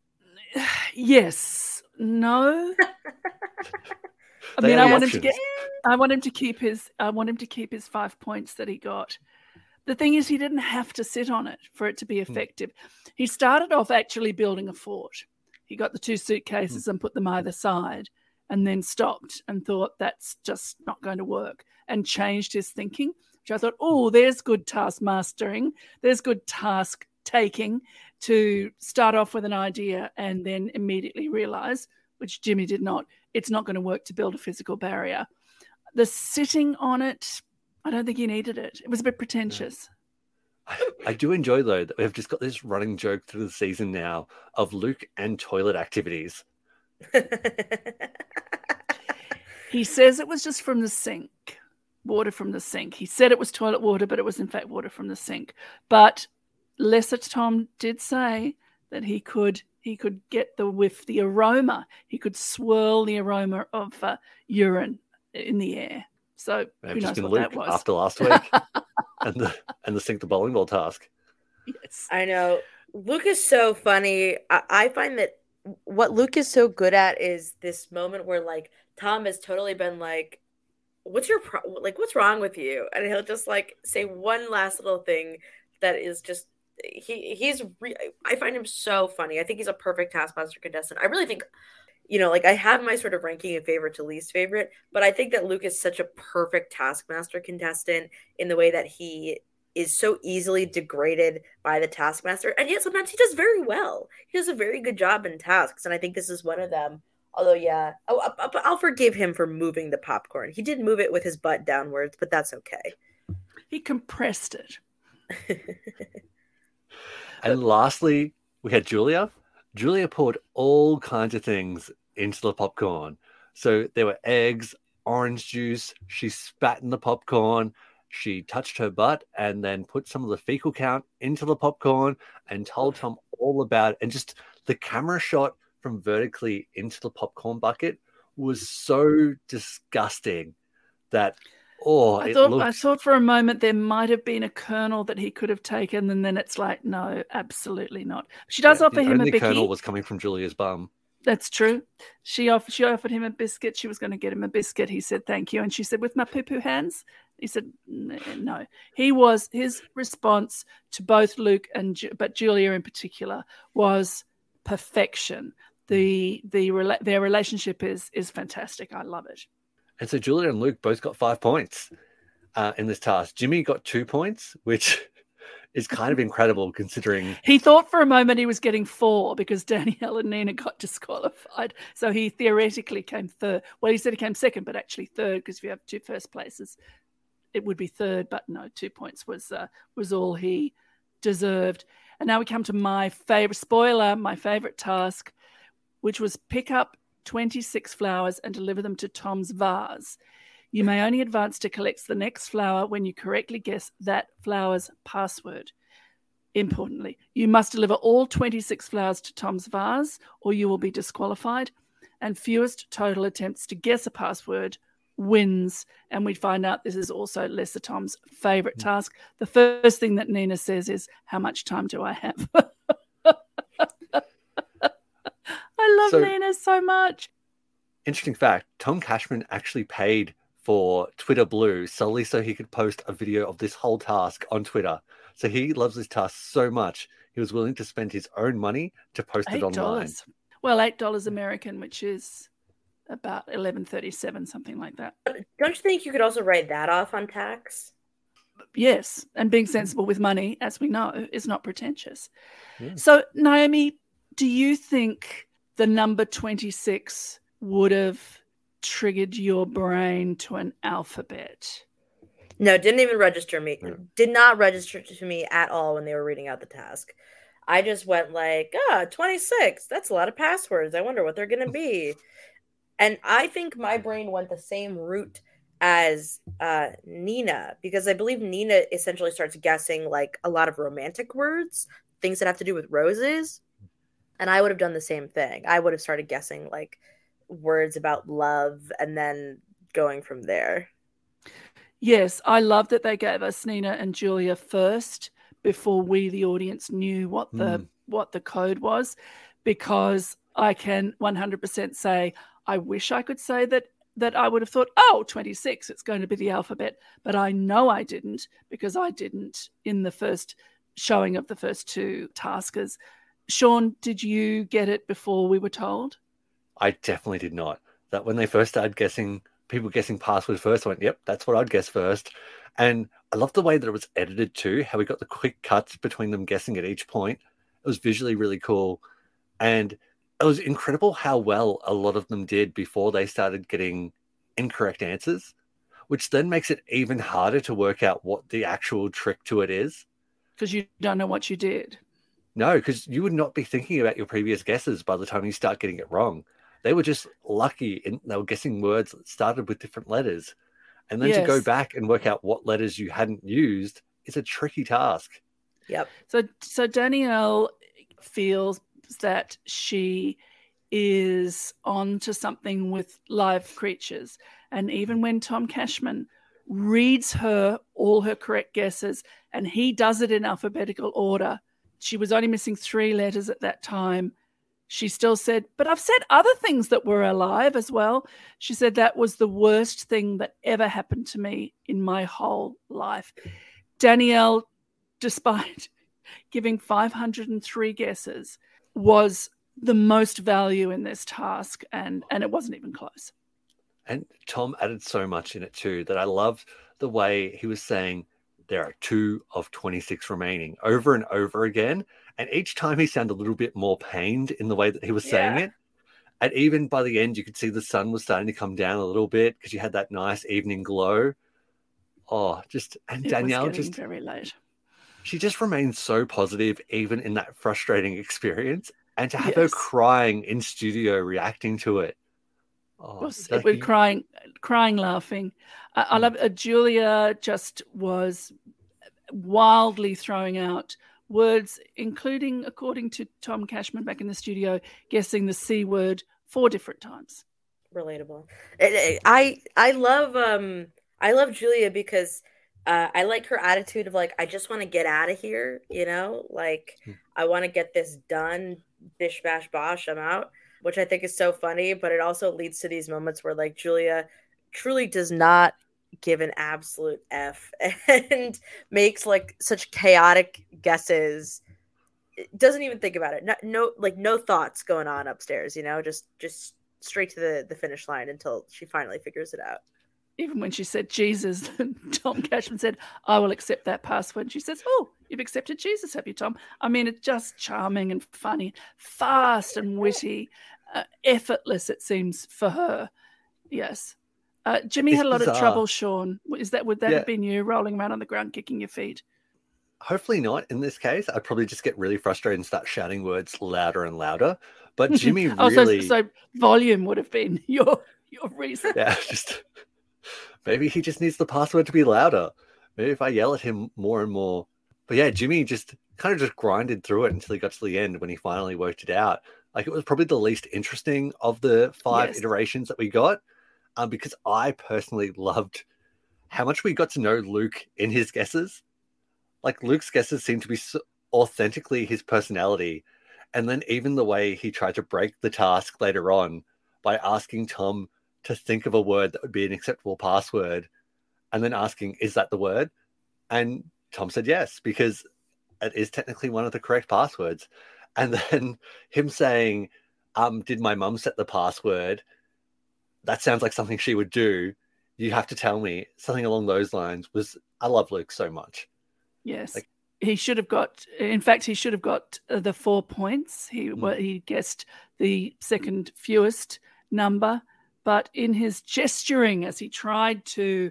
Yes. No. I mean, I want him to get. I want him to keep his. I want him to keep his five points that he got. The thing is, he didn't have to sit on it for it to be Hmm. effective. He started off actually building a fort. He got the two suitcases and put them either side, and then stopped and thought that's just not going to work, and changed his thinking. Which I thought, oh, there's good task mastering. There's good task taking to start off with an idea and then immediately realize, which Jimmy did not, it's not going to work to build a physical barrier. The sitting on it, I don't think he needed it. It was a bit pretentious. I, I do enjoy though that we've just got this running joke through the season now of Luke and toilet activities. He says it was just from the sink, water from the sink. He said it was toilet water, but it was in fact water from the sink. But Lesser Tom did say that he could he could get the whiff, the aroma. He could swirl the aroma of uh, urine in the air. So They've who just knows been what Luke that was? after last week and the and the sink the bowling ball task. yes. I know. Luke is so funny. I, I find that what Luke is so good at is this moment where like Tom has totally been like, "What's your pro- like? What's wrong with you?" And he'll just like say one last little thing that is just he he's re- I find him so funny. I think he's a perfect Taskmaster contestant. I really think. You know, like I have my sort of ranking of favorite to least favorite, but I think that Luke is such a perfect Taskmaster contestant in the way that he is so easily degraded by the taskmaster and yet sometimes he does very well he does a very good job in tasks and i think this is one of them although yeah oh, uh, uh, I'll, I'll, I'll forgive him for moving the popcorn he did move it with his butt downwards but that's okay He compressed it. And lastly, we had Julia. Julia poured all kinds of things into the popcorn. So there were eggs, orange juice. She spat in the popcorn. She touched her butt and then put some of the fecal count into the popcorn and told Tom all about it. And just the camera shot from vertically into the popcorn bucket was so disgusting that oh, I thought looked I thought for a moment there might have been a kernel that he could have taken, and then it's like, no, absolutely not. She does yeah, offer him a bicky. kernel was coming from Julia's bum. That's true. She offered she offered him a biscuit. She was going to get him a biscuit. He said thank you, and she said with my poo poo hands. He said no. He was his response to both Luke and but Julia in particular was perfection. Hmm. The the their relationship is is fantastic. I love it. And so Julia and Luke both got five points uh, in this task. Jimmy got two points, which is kind of incredible considering. He thought for a moment he was getting four because Danielle and Nina got disqualified. So he theoretically came third. Well, he said he came second, but actually third because if you have two first places, it would be third. But no, two points was uh, was all he deserved. And now we come to my favorite spoiler, my favorite task, which was pick up 26 flowers and deliver them to Tom's vase. You may only advance to collect the next flower when you correctly guess that flower's password. Importantly, you must deliver all 26 flowers to Tom's vase or you will be disqualified. And fewest total attempts to guess a password wins. And we find out this is also Lesser Tom's favorite hmm. task. The first thing that Nina says is, How much time do I have? I love So- Nina so much. Interesting fact Tom Cashman actually paid for Twitter Blue solely so he could post a video of this whole task on Twitter. So he loves this task so much, he was willing to spend his own money to post it online. Well, eight dollars American, which is about eleven thirty-seven, something like that. don't you think you could also write that off on tax Yes, and being sensible with money, as we know, is not pretentious. Yeah. So, Naomi, do you think the number twenty-six would have triggered your brain to an alphabet? No, didn't even register me. Yeah. Did not register to me at all when they were reading out the task. I just went like, ah, 26. That's a lot of passwords. I wonder what they're going to be. And I think my brain went the same route as uh, Nina because I believe Nina essentially starts guessing like a lot of romantic words, things that have to do with roses. And I would have done the same thing. I would have started guessing like words about love and then going from there. Yes, I love that they gave us Nina and Julia first before we, the audience, knew what the Mm. what the code was because I can 100% say I wish I could say that that I would have thought, oh, 26, it's going to be the alphabet. But I know I didn't because I didn't in the first showing of the first two taskers. Shaun, did you get it before we were told? I definitely did not. That when they first started guessing, people guessing password first, I went, yep, that's what I'd guess first. And I love the way that it was edited too, how we got the quick cuts between them guessing at each point. It was visually really cool. And it was incredible how well a lot of them did before they started getting incorrect answers, which then makes it even harder to work out what the actual trick to it is. Because you don't know what you did. No, because you would not be thinking about your previous guesses by the time you start getting it wrong. They were just lucky and they were guessing words that started with different letters. And then yes. to go back and work out what letters you hadn't used is a tricky task. Yep. So so Danielle feels that she is on to something with live creatures. And even when Tom Cashman reads her all her correct guesses and he does it in alphabetical order, she was only missing three letters at that time. She still said, But I've said other things that were alive as well. She said that was the worst thing that ever happened to me in my whole life. Danielle, despite giving 503 guesses, was the most value in this task and and it wasn't even close and tom added so much in it too that i loved the way he was saying there are two of 26 remaining over and over again and each time he sounded a little bit more pained in the way that he was saying it. And even by the end you could see the sun was starting to come down a little bit because you had that nice evening glow. Oh just and it danielle just very late. she just remains so positive even in that frustrating experience and to have yes. her crying in studio reacting to it oh, we're crying crying laughing? I, I hmm. love uh, julia just was wildly throwing out words including according to tom cashman back in the studio guessing the c word four different times. Relatable. I i love um i love julia because uh, I like her attitude of like, I just want to get out of here, you know, like hmm. I want to get this done, bish bash bosh, I'm out, which I think is so funny. But it also leads to these moments where like Julia truly does not give an absolute F and makes like such chaotic guesses. Doesn't even think about it. No, no, like no thoughts going on upstairs, you know, just just straight to the the finish line until she finally figures it out even when she said Jesus, Tom Cashman said, I will accept that password. She says, Oh, you've accepted Jesus, have you, Tom? I mean, it's just charming and funny, fast and witty, uh, effortless, it seems, for her. Yes. Uh, Jimmy it's had a lot bizarre. of trouble, Shaun. Is that would that yeah. have been you rolling around on the ground kicking your feet? Hopefully not in this case. I'd probably just get really frustrated and start shouting words louder and louder. But Jimmy really oh, so, so volume would have been your your reason. Yeah, just maybe he just needs the password to be louder. Maybe if I yell at him more and more. But yeah, Jimmy just kind of just grinded through it until he got to the end when he finally worked it out. Like it was probably the least interesting of the five yes. iterations that we got, um, because I personally loved how much we got to know Luke in his guesses. Like Luke's guesses seemed to be so authentically his personality, and then even the way he tried to break the task later on by asking Tom to think of a word that would be an acceptable password and then asking, is that the word? And Tom said yes, because it is technically one of the correct passwords. And then him saying, um, did my mum set the password? That sounds like something she would do. You have to tell me something along those lines was I love Luke so much. Yes. Like, he should have got in fact he should have got uh, the four points he mm. he guessed the second fewest number but in his gesturing as he tried to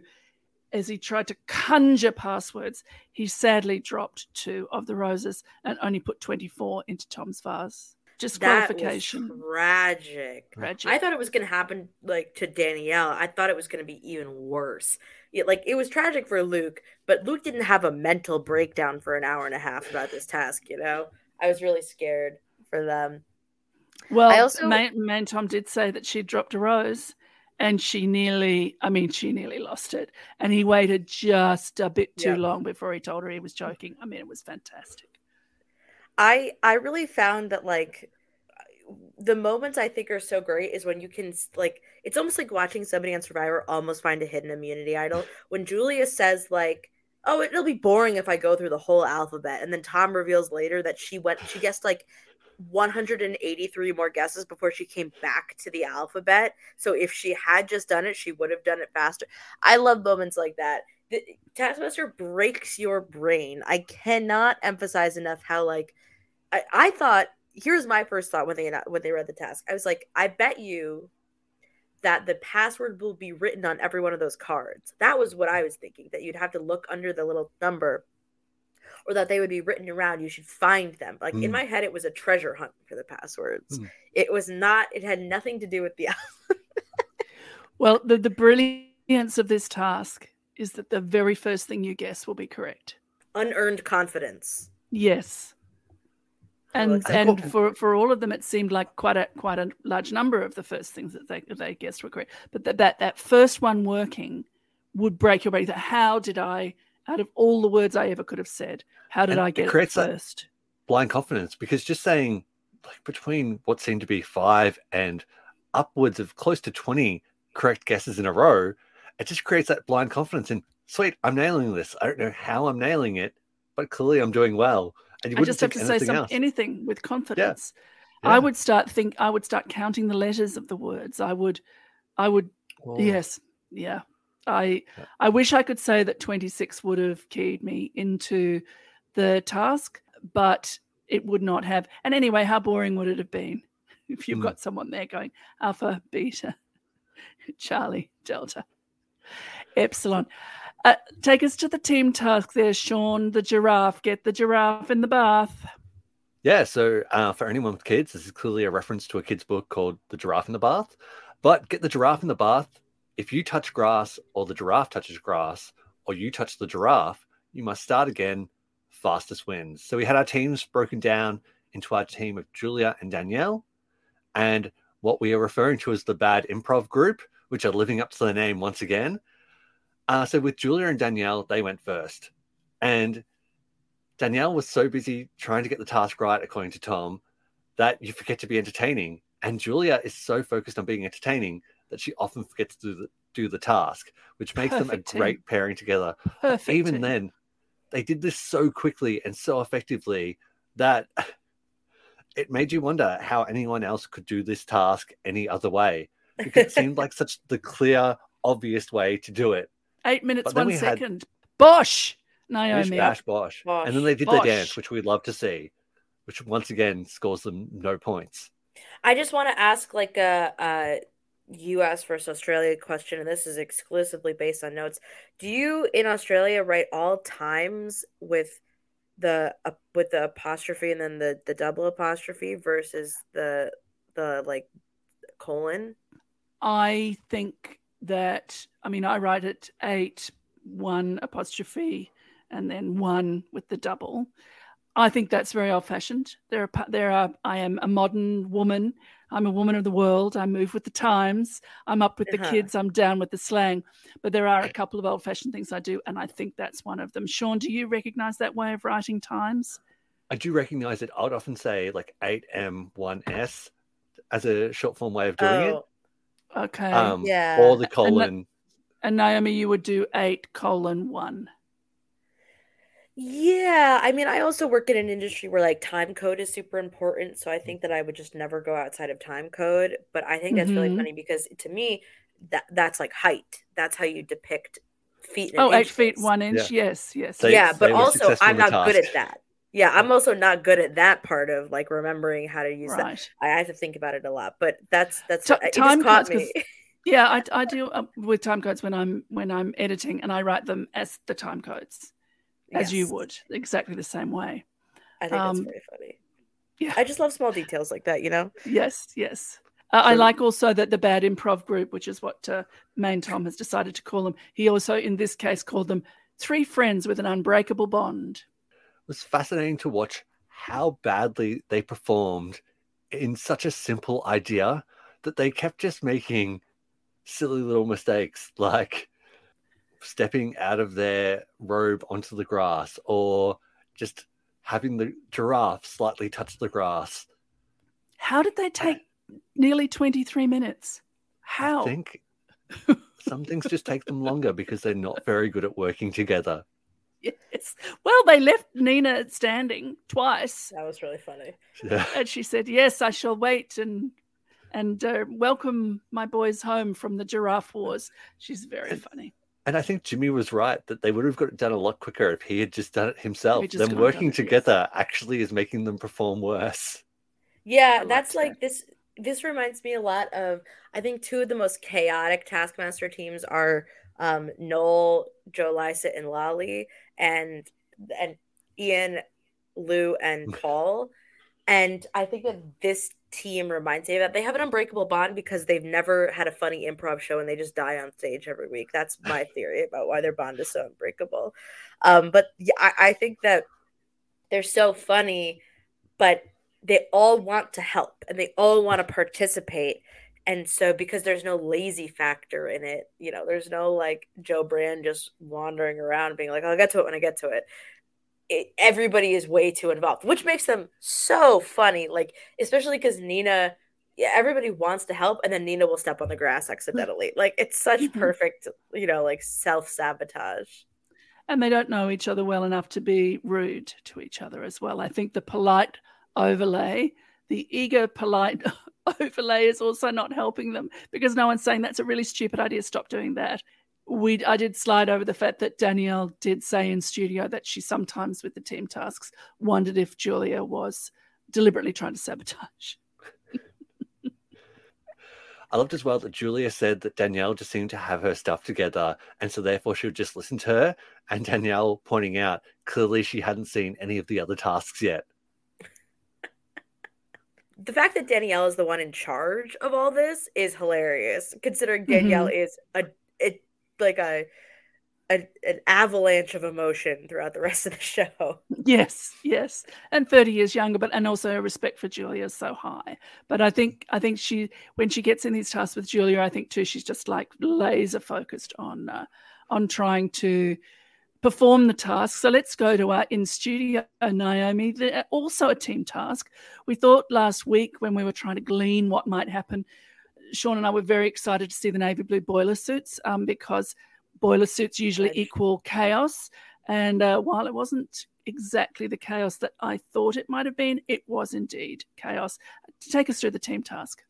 as he tried to conjure passwords, he sadly dropped two of the roses and only put 24 into Tom's vase. Disqualification. That tragic. tragic. I thought it was going to happen like to Danielle. I thought it was going to be even worse. It, like it was tragic for Luke, but Luke didn't have a mental breakdown for an hour and a half about this task. You know, I was really scared for them. Well, I also man, Tom did say that she dropped a rose and she nearly, I mean, she nearly lost it. And he waited just a bit too yeah. long before he told her he was joking. I mean, it was fantastic. I I really found that like the moments I think are so great is when you can like it's almost like watching somebody on Survivor almost find a hidden immunity idol. When Julia says like, "Oh, it'll be boring if I go through the whole alphabet," and then Tom reveals later that she went she guessed like 183 more guesses before she came back to the alphabet. So if she had just done it, she would have done it faster. I love moments like that. The Taskmaster breaks your brain. I cannot emphasize enough how like I, I thought here's my first thought when they when they read the task. I was like, I bet you that the password will be written on every one of those cards. That was what I was thinking. That you'd have to look under the little number, or that they would be written around. You should find them. Like mm. in hmm. my head, it was a treasure hunt for the passwords. Mm. It was not. It had nothing to do with the. well, the the brilliance of this task is that the very first thing you guess will be correct. Unearned confidence. Yes and and for for all of them it seemed like quite a quite a large number of the first things that they they guessed were correct but that that, that first one working would break your brain how did i out of all the words i ever could have said how did and i get it, creates it first blind confidence because just saying like between what seemed to be five and upwards of close to 20 correct guesses in a row it just creates that blind confidence and sweet i'm nailing this i don't know how i'm nailing it but clearly i'm doing well And you I just have to say some, anything with confidence. Yeah. Yeah. I would start think I would start counting the letters of the words. I would I would Whoa. yes. Yeah. I. I wish I could say that 26 would have keyed me into the task, but it would not have. And anyway, how boring would it have been if you've mm. got someone there going alpha, beta, Charlie, delta, epsilon. Uh, take us to the team task there, Shaun. The giraffe. Get the giraffe in the bath. Yeah, so uh, for anyone with kids, this is clearly a reference to a kid's book called The Giraffe in the Bath. But get the giraffe in the bath. If you touch grass, or the giraffe touches grass, or you touch the giraffe, you must start again. Fastest wins. So we had our teams broken down into our team of Julia and Danielle, and what we are referring to as the bad improv group, which are living up to the name once again. Uh, so with Julia and Danielle, they went first. And Danielle was so busy trying to get the task right, according to Tom, that you forget to be entertaining. And Julia is so focused on being entertaining that she often forgets to do the, do the task, which makes Perfect them a team. great pairing together. Perfect even team. then, they did this so quickly and so effectively that it made you wonder how anyone else could do this task any other way. Because it seemed like such the clear, obvious way to do it. Eight minutes, one second. Had... Bosh! Naomi. bash, bosh. bosh. And then they did bosh. the dance, which we'd love to see, which once again scores them no points. I just want to ask like a, a U.S. versus Australia question, and this is exclusively based on notes. Do you in Australia write all times with the uh, with the apostrophe and then the the double apostrophe versus the the like colon? I think that I mean I write it eight one apostrophe and then one with the double. I think that's very old fashioned. There are there are I am a modern woman. I'm a woman of the world. I move with the times. I'm up with uh-huh. the kids. I'm down with the slang. But there are a couple of old fashioned things I do, and I think that's one of them. Shaun, do you recognize that way of writing times? I do recognize it. I would often say like 8M1S as a short form way of doing oh, it. Okay. Um, yeah. Or the colon. And, and Naomi, you would do eight colon one. Yeah, I mean, I also work in an industry where like time code is super important, so I think that I would just never go outside of time code. But I think that's mm-hmm. really funny because to me, that that's like height. That's how you depict feet. Oh, eight feet one inch. Yeah. Yes, yes. They, yeah, but also I'm not good at that. Yeah, I'm also not good at that part of like remembering how to use right. that. I have to think about it a lot, but that's that's T- it time caught me. yeah, I, I do uh, with time codes when I'm when I'm editing, and I write them as the time codes, as yes. you would, exactly the same way. I think um, that's very funny. Yeah, I just love small details like that. You know. Yes, yes. Uh, I like also that the bad improv group, which is what uh, Main Tom has decided to call them. He also, in this case, called them three friends with an unbreakable bond It was fascinating to watch how badly they performed in such a simple idea that they kept just making silly little mistakes like stepping out of their robe onto the grass or just having the giraffe slightly touch the grass. How did they take nearly 23 minutes? How? I think some things just take them longer because they're not very good at working together. Yes. Well, they left Nina standing twice. That was really funny. Yeah. And she said, Yes, I shall wait and and uh, welcome my boys home from the giraffe wars. She's very funny. And I think Jimmy was right that they would have got it done a lot quicker if he had just done it himself. just Them working done it, yes. together actually is making them perform worse. Yeah, liked that's that. like this. This reminds me a lot of. I think two of the most chaotic Taskmaster teams are um, Noel, Joe Lycett, and Lolly, and and Iain, Lou, and Paul. And I think that this team reminds me of that. They have an unbreakable bond because they've never had a funny improv show and they just die on stage every week. That's my theory about why their bond is so unbreakable. Um, but yeah, I, I think that they're so funny, but they all want to help and they all want to participate. And so, because there's no lazy factor in it, you know, there's no like Jo Brand just wandering around being like, I'll get to it when I get to it. It everybody is way too involved, which makes them so funny. Like, especially because Nina, yeah, everybody wants to help, and then Nina will step on the grass accidentally. Like, it's such Mhm. perfect, you know, like self sabotage. And they don't know each other well enough to be rude to each other as well. I think the polite overlay, the eager polite overlay is also not helping them because no one's saying that's a really stupid idea. Stop doing that. We, I did slide over the fact that Danielle did say in studio that she sometimes with the team tasks wondered if Julia was deliberately trying to sabotage. I loved as well that Julia said that Danielle just seemed to have her stuff together, and so therefore she would just listen to her. And Danielle pointing out clearly she hadn't seen any of the other tasks yet. the fact that Danielle is the one in charge of all this is hilarious, considering mm-hmm. Danielle is a it like a, a an avalanche of emotion throughout the rest of the show. Yes, yes, and thirty years younger, but and also her respect for Julia is so high. But I think I think she when she gets in these tasks with Julia, I think too she's just like laser focused on uh, on trying to perform the task. So let's go to our in studio Naomi. Also a team task. We thought last week when we were trying to glean what might happen. Shaun and I were very excited to see the navy blue boiler suits um, because boiler suits usually equal chaos. And uh, while it wasn't exactly the chaos that I thought it might have been, it was indeed chaos. Take us through the team task.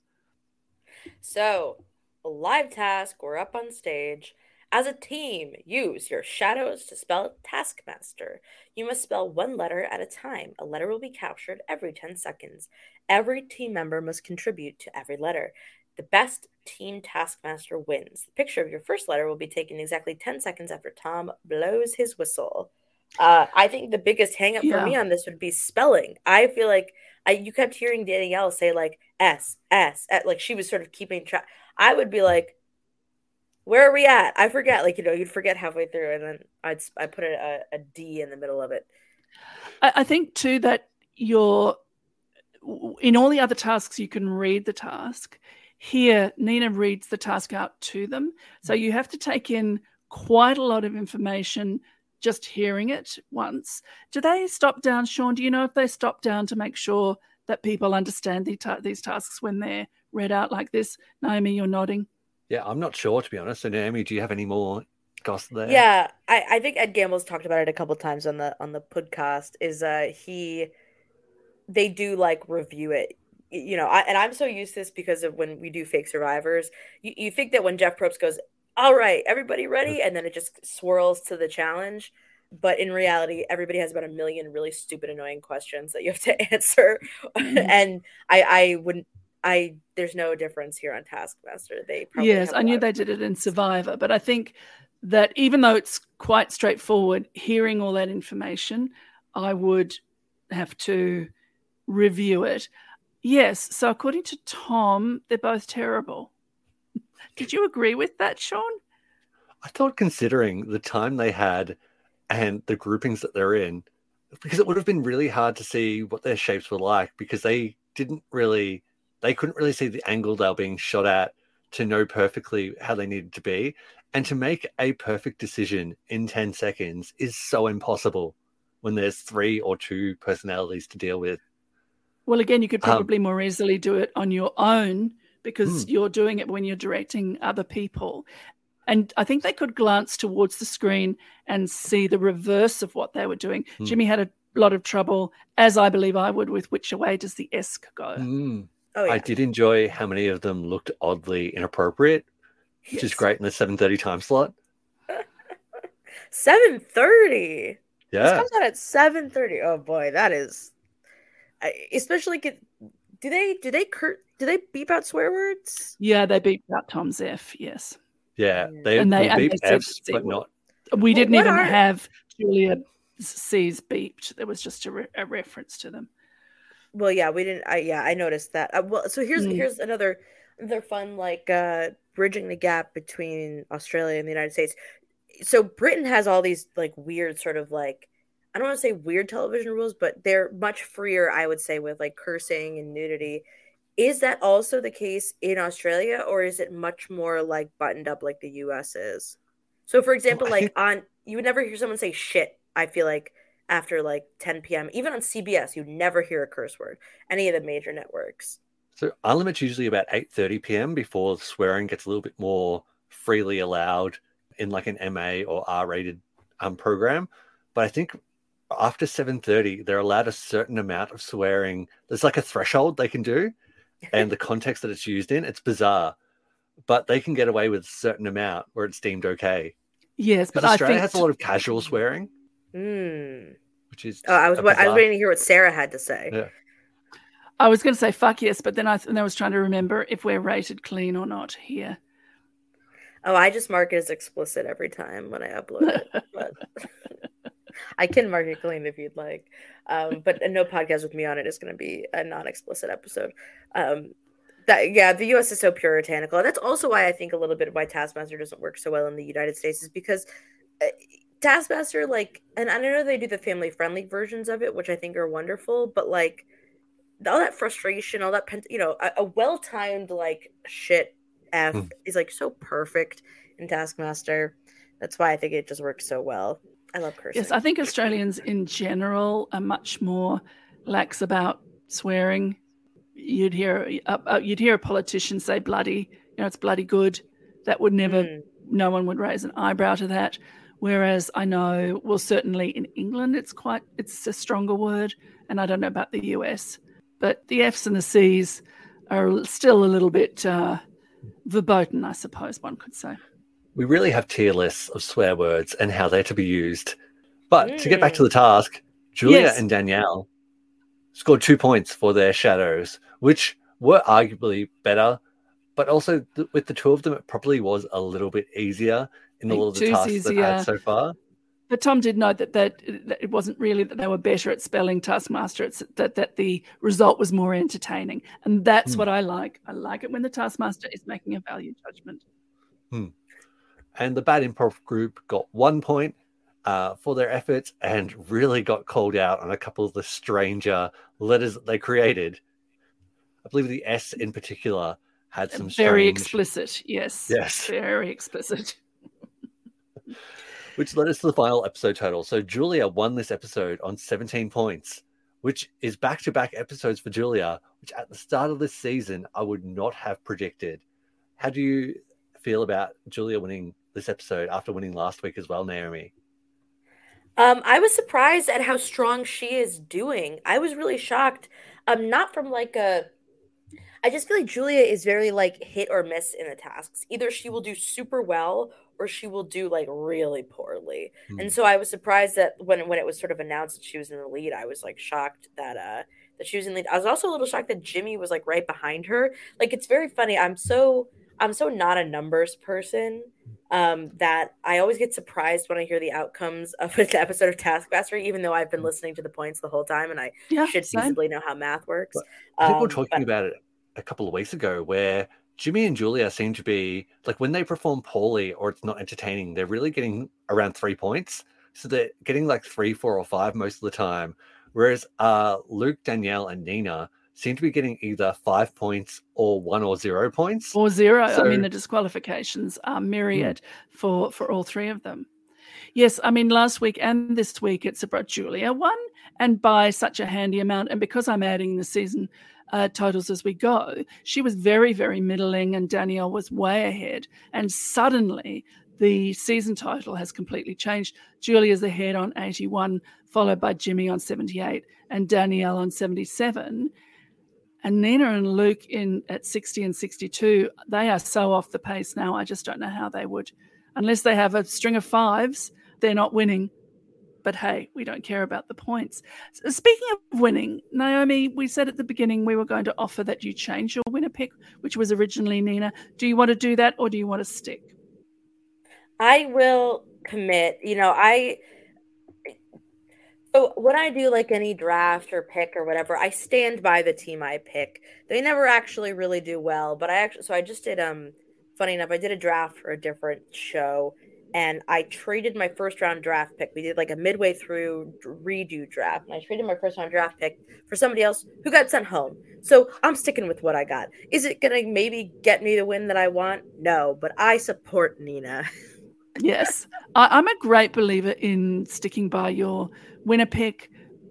So, a live task, we're up on stage. As a team, use your shadows to spell Taskmaster. You must spell one letter at a time. A letter will be captured every 10 seconds. Every team member must contribute to every letter. The best team Taskmaster wins. The picture of your first letter will be taken exactly 10 seconds after Tom blows his whistle. Uh, I think the biggest hangup Yeah. for me on this would be spelling. I feel like I, you kept hearing Danielle say like S, S, S, like she was sort of keeping track. I would be like, where are we at? I forget. Like, you know, you'd forget halfway through, and then I'd I put a, a D in the middle of it. I, I think too that you're in all the other tasks you can read the task. Here, Nina reads the task out to them, so you have to take in quite a lot of information just hearing it once. Do they stop down, Shaun? Do you know if they stop down to make sure that people understand the ta- these tasks when they're read out like this? Naomi, you're nodding. Yeah, I'm not sure to be honest. So Naomi, do you have any more gossip there? Yeah, I, I think Ed Gamble's talked about it a couple times on the on the podcast. Is uh he they do like review it. You know, I, and I'm so used to this because of when we do fake survivors. You, you think that when Jeff Probst goes, "All right, everybody ready," and then it just swirls to the challenge. But in reality, everybody has about a million really stupid, annoying questions that you have to answer. Mhm. and I, I wouldn't. I there's no difference here on Taskmaster. They probably yes, I knew they did it in Survivor, but I think that even though it's quite straightforward, hearing all that information, I would have to review it. Yes, so according to Tom, they're both terrible. Did you agree with that, Shaun? I thought considering the time they had and the groupings that they're in, because it would have been really hard to see what their shapes were like because they didn't really, they couldn't really see the angle they were being shot at to know perfectly how they needed to be. And to make a perfect decision in 10 seconds is so impossible. when there's three or two personalities to deal with. Well, again, you could Um, probably more easily do it on your own because Hmm. you're doing it when you're directing other people. And I think they could glance towards the screen and see the reverse of what they were doing. Hmm. Jimmy had a lot of trouble, as I believe I would, with which way does the S go? Mm. Oh yeah. I did enjoy how many of them looked oddly inappropriate, which is great in the 7:30 time slot. Seven thirty. This Yeah. comes out at seven thirty. Oh boy, that is. I, especially get. Do they do they cur- do they beep out swear words? Yeah, they beeped out Tom's F, yes. Yeah, they, And they- will and beep they Fs, but not. We Well, didn't even are- have Julia C's beeped. There was just a, re- a reference to them. Well, yeah, we didn't. I yeah, I noticed that. Uh, well, so here's Mm. here's another another fun like uh bridging the gap between Australia and the United States. So Britain has all these like weird sort of like I don't want to say weird television rules, but they're much freer, I would say, with like cursing and nudity. Is that also the case in Australia, or is it much more like buttoned up like the US is? So, for example, I like think- on you would never hear someone say shit, I feel like after like 10 p.m. Even on CBS, you never hear a curse word. Any of the major networks. So our limit's usually about 8:30 p.m. before swearing gets a little bit more freely allowed in like an MA or R-rated um, program. But I think after 7:30, they're allowed a certain amount of swearing. There's like a threshold they can do, and the context that it's used in, it's bizarre. But they can get away with a certain amount where it's deemed okay. Yes, but Because I Australia think has a lot of casual swearing, Hmm. which is Oh, I was a I was waiting to hear what Sarah had to say. Yeah. I was going to say fuck yes, but then I, then I was trying to remember if we're rated clean or not here. Oh, I just mark it as explicit every time when I upload it. But I can mark it clean if you'd like. Um, but no podcast with me on it is going to be a non-explicit episode. Um, that yeah, the U.S. is so puritanical. That's also why I think a little bit of why Taskmaster doesn't work so well in the United States is because uh, Taskmaster, like, and I know they do the family-friendly versions of it, which I think are wonderful, but like all that frustration, all that you know, a, a well-timed like shit f Hmm. is like so perfect in Taskmaster. That's why I think it just works so well. I love cursing. Yes, I think Australians in general are much more lax about swearing. You'd hear uh, you'd hear a politician say "bloody," you know, it's bloody good. That would never, Mm. no one would raise an eyebrow to that. Whereas I know, well, certainly in England, it's quite it's a stronger word, and I don't know about the US, but the F's and the C's are still a little bit uh, verboten, I suppose one could say. We really have tier lists of swear words and how they're to be used. But to get back to Mm. the task, Julia Yes. and Danielle scored two points for their shadows, which were arguably better. But also, th- with the two of them, it probably was a little bit easier in think little the tasks they've had so far. But Tom did note that, that that it wasn't really that they were better at spelling Taskmaster. It's that that the result was more entertaining, and that's Hmm. what I like. I like it when the Taskmaster is making a value judgment. And the Bad Improv group got one point uh, for their efforts and really got called out on a couple of the stranger letters that they created. I believe the S in particular had some Very strange- explicit, yes. Yes. very explicit. which led us to the final episode total. So Julia won this episode on 17 points, which is back to back episodes for Julia, which at the start of this season I would not have predicted. How do you feel about Julia winning this episode after winning last week as well, Naomi? Um, I was surprised at how strong she is doing. I was really shocked. Um, not from like a. I just feel like Julia is very like hit or miss in the tasks. Either she will do super well or she will do like really poorly. Hmm. And so I was surprised that when when it was sort of announced that she was in the lead, I was like shocked that uh that she was in the lead. I was also a little shocked that Jimmy was like right behind her. Like it's very funny. I'm so I'm so not a numbers person um, that I always get surprised when I hear the outcomes of an episode of Taskmaster, even though I've been listening to the points the whole time and I Yeah, should same. feasibly know how math works. I think Um, were talking but- about it a couple of weeks ago where Jimmy and Julia seem to be like when they perform poorly or it's not entertaining, they're really getting around three points. So they're getting like three, four, or five most of the time. Whereas uh, Luke, Danielle, and Nina seem to be getting either five points or one or zero points. Or zero. I mean, the disqualifications are myriad for for all three of them. Yes, I mean last week and this week it's about Julia one and by such a handy amount. And because I'm adding the season uh, totals as we go, she was very, very middling, and Danielle was way ahead. And suddenly the season title has completely changed. Julia's ahead on 81, followed by Jimmy on 78, and Danielle on 77. And Nina and Luke in at 60 and 62, they are so off the pace now. I just don't know how they would, unless they have a string of fives, they're not winning. But hey, we don't care about the points. Speaking of winning, Naomi, we said at the beginning we were going to offer that you change your winner pick, which was originally Nina. Do you want to do that or do you want to stick? I will commit. You know, I so when I do like any draft or pick or whatever, I stand by the team I pick. They never actually really do well, but I actually so I just did um funny enough, I did a draft for a different show and I traded my first round draft pick. We did like a midway through redo draft, and I traded my first round draft pick for somebody else who got sent home. So I'm sticking with what I got. Is it gonna maybe get me the win that I want? No, but I support Nina. yes, I, am a great believer in sticking by your winner pick,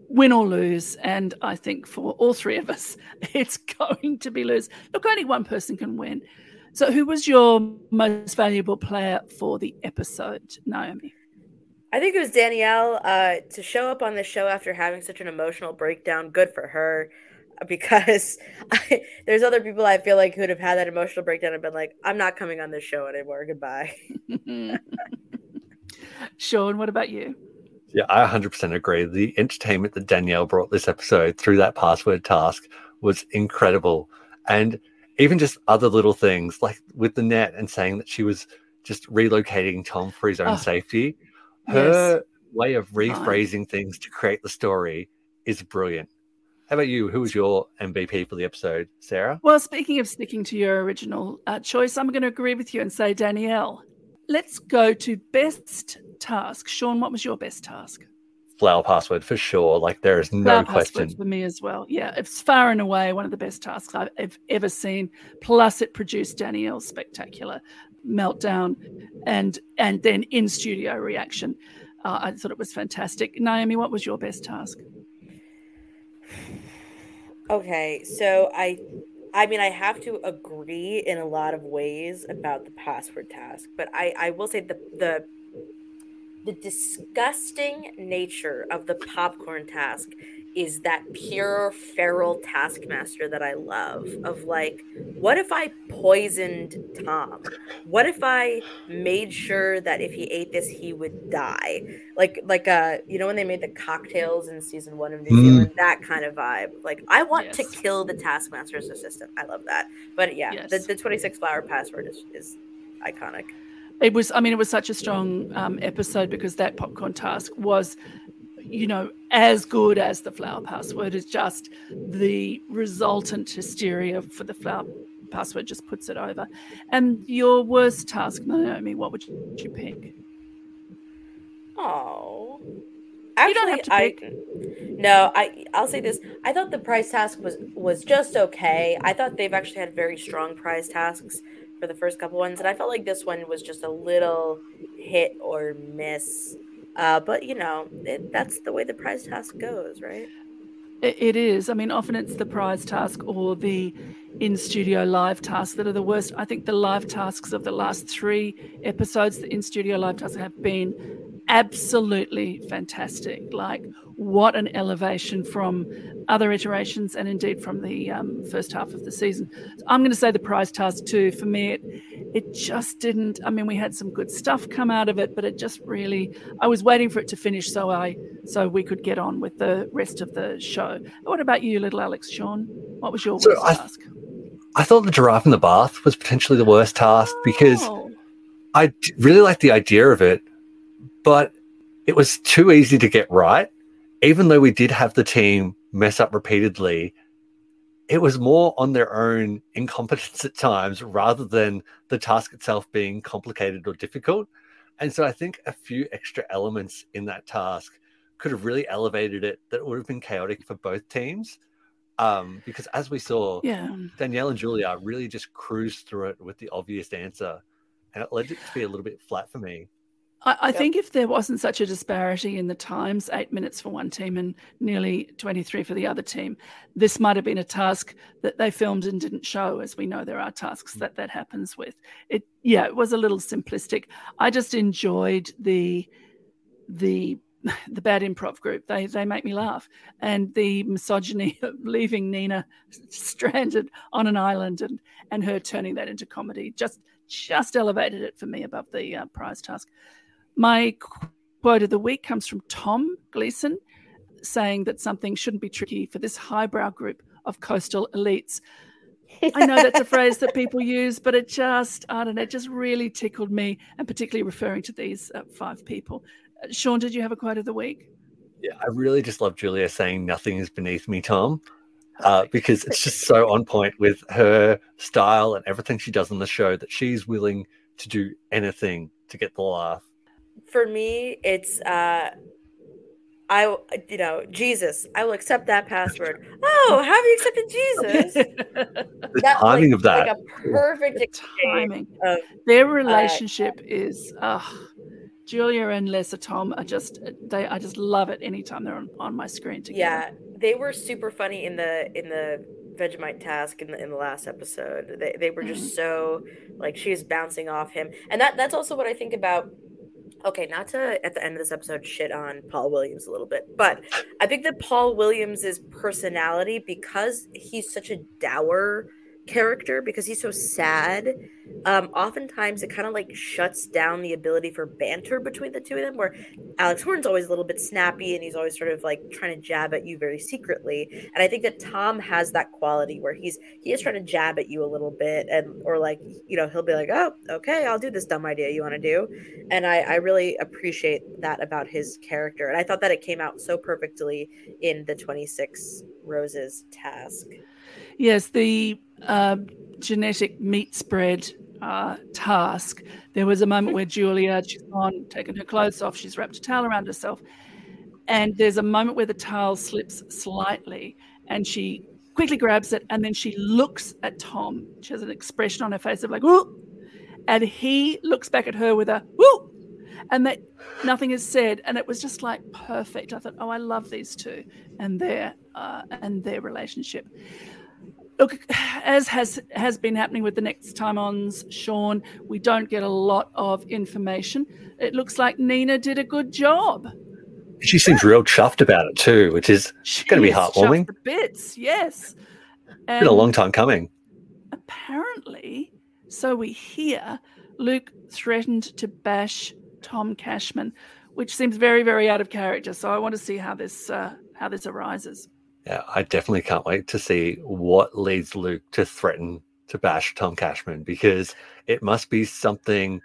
win or lose. And I think for all three of us, it's going to be lose. Look, only one person can win. So, who was your most valuable player for the episode, Naomi? I think it was Danielle uh, to show up on the show after having such an emotional breakdown. Good for her, because I, there's other people I feel like who'd have had that emotional breakdown and been like, "I'm not coming on this show anymore. Goodbye." Shaun, what about you? Yeah, I 100% agree. The entertainment that Danielle brought this episode through that password task was incredible. And even just other little things like with the net and saying that she was just relocating Tom for his own oh, safety. Her yes. way of rephrasing things to create the story is brilliant. How about you? Who was your MVP for the episode, Sarah? Well, speaking of sticking to your original uh, choice, I'm going to agree with you and say Danielle. Let's go to best task. Shaun, what was your best task? Flower password for sure. Like there is no Flower question for me as well. Yeah, it's far and away one of the best tasks I've ever seen. Plus, it produced Danielle's spectacular meltdown and and then in studio reaction. Uh, I thought it was fantastic. Naomi, what was your best task? Okay, so I I mean, I have to agree in a lot of ways about the password task, but I, I will say the the the disgusting nature of the popcorn task is that pure feral taskmaster that I love of like, what if I poisoned Tom? What if I made sure that if he ate this, he would die? Like, like, uh, you know, when they made the cocktails in season one of New mm. Zealand, that kind of vibe. Like, I want yes. to kill the taskmaster's assistant. I love that. But yeah, yes. the, the 26 flower password is, is iconic it was i mean it was such a strong um, episode because that popcorn task was you know as good as the flower password is just the resultant hysteria for the flower password just puts it over and your worst task naomi what would you pick oh Actually, you don't have to pick. I, no, I I'll say this. I thought the prize task was was just okay. I thought they've actually had very strong prize tasks for the first couple ones, and I felt like this one was just a little hit or miss. Uh, but you know, it, that's the way the prize task goes, right? It is. I mean, often it's the prize task or the in studio live tasks that are the worst. I think the live tasks of the last three episodes, the in studio live tasks, have been absolutely fantastic. Like, what an elevation from other iterations and indeed from the um, first half of the season. So I'm going to say the prize task too. For me, it, it just didn't. I mean, we had some good stuff come out of it, but it just really. I was waiting for it to finish so I so we could get on with the rest of the show. What about you, little Alex Shaun? What was your so worst I, task? I thought the giraffe in the bath was potentially the worst task because oh. I really liked the idea of it but it was too easy to get right. Even though we did have the team mess up repeatedly, it was more on their own incompetence at times rather than the task itself being complicated or difficult. And so I think a few extra elements in that task could have really elevated it that would have been chaotic for both teams. Um, because as we saw, yeah. Danielle and Julia really just cruised through it with the obvious answer. And it led it to be a little bit flat for me. I, I yep. think if there wasn't such a disparity in the times, eight minutes for one team and nearly 23 for the other team, this might have been a task that they filmed and didn't show, as we know there are tasks that that happens with. It, yeah, it was a little simplistic. I just enjoyed the the the bad improv group. They they make me laugh, and the misogyny of leaving Nina stranded on an island and and her turning that into comedy just just elevated it for me above the uh, prize task. My quote of the week comes from Tom Gleeson, saying that something shouldn't be tricky for this highbrow group of coastal elites. I know that's a phrase that people use, but it just, I don't know, it just really tickled me, and particularly referring to these uh, five people. Uh, Shaun, did you have a quote of the week? Yeah, I really just love Julia saying, Nothing is beneath me, Tom, uh, because it's just so on point with her style and everything she does on the show that she's willing to do anything to get the laugh for me, it's uh, I you know Jesus. I will accept that password. Oh, have you accepted Jesus? the That's timing like, of that, like a perfect the timing. Of, Their uh, relationship uh, is. Uh, Julia and Lesa Tom are just they I just love it anytime they're on, on my screen together. Yeah, they were super funny in the in the Vegemite task in the in the last episode. They they were just mm-hmm. so like she was bouncing off him. And that that's also what I think about okay, not to at the end of this episode shit on Paul Williams a little bit, but I think that Paul Williams's personality, because he's such a dour character because he's so sad um oftentimes it kind of like shuts down the ability for banter between the two of them where alex horne's always a little bit snappy and he's always sort of like trying to jab at you very secretly. And i think that tom has that quality where he's he is trying to jab at you a little bit and or like you know he'll be like oh okay i'll do this dumb idea you want to do. And i i really appreciate that about his character. And i thought that it came out so perfectly in the 26 roses task Yes, the uh, genetic meat spread uh, task. There was a moment where Julia, she's gone, taken her clothes off, she's wrapped a towel around herself. And there's a moment where the towel slips slightly and she quickly grabs it and then she looks at Tom. She has an expression on her face of like, whoop. And he looks back at her with a whoop. And that nothing is said. And it was just like perfect. I thought, oh, I love these two and their uh, and their relationship. Look, as has has been happening with the next time ons, Shaun, we don't get a lot of information. It looks like Nina did a good job. She seems real chuffed about it too, which is going to be heartwarming. Bits, yes. And been a long time coming. Apparently, so we hear Luke threatened to bash Tom Cashman, which seems very, very out of character. So I want to see how this uh, how this arises. Yeah, I definitely can't wait to see what leads Luke to threaten to bash Tom Cashman because it must be something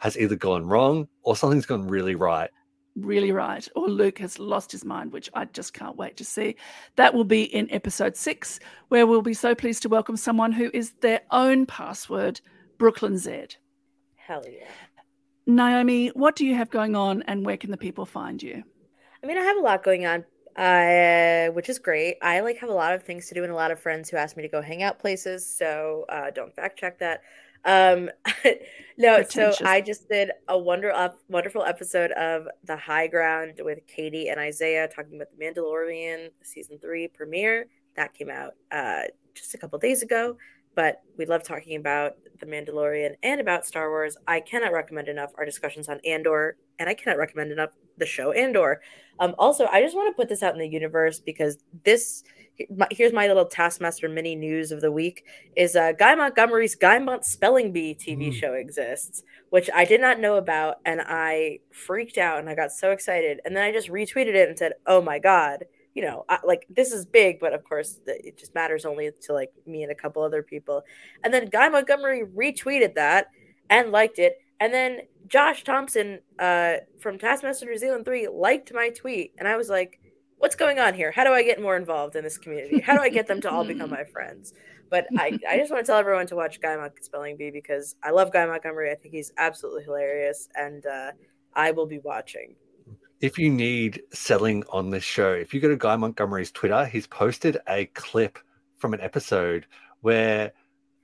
has either gone wrong or something's gone really right. Really right. Or Luke has lost his mind, which I just can't wait to see. That will be in episode six, where we'll be so pleased to welcome someone who is their own password, Brooklyn Z. Hell yeah. Naomi, what do you have going on and where can the people find you? I mean, I have a lot going on, uh, which is great. I like have a lot of things to do and a lot of friends who ask me to go hang out places. So uh, don't fact check that. Um, no, so I just did a wonder uh, wonderful episode of The High Ground with Katie and Isaiah talking about the Mandalorian season three premiere that came out uh, just a couple days ago. But we love talking about the Mandalorian and about Star Wars. I cannot recommend enough our discussions on Andor, and I cannot recommend enough the show Andor. Um, also, I just want to put this out in the universe because this here's my little Taskmaster mini news of the week is uh, Guy Montgomery's Guy Mont Spelling Bee TV mm. show exists, which I did not know about, and I freaked out and I got so excited, and then I just retweeted it and said, "Oh my god." You know, I, like this is big, but of course, it just matters only to like me and a couple other people. And then Guy Montgomery retweeted that and liked it, and then Josh Thomson uh, from Taskmaster New Zealand 3 liked my tweet. And I was like, what's going on here? How do I get more involved in this community? How do I get them to all become my friends? But I, I just want to tell everyone to watch Guy Montgomery Spelling Bee because I love Guy Montgomery. I think he's absolutely hilarious. And uh, I will be watching. If you need selling on this show, if you go to Guy Montgomery's Twitter, he's posted a clip from an episode where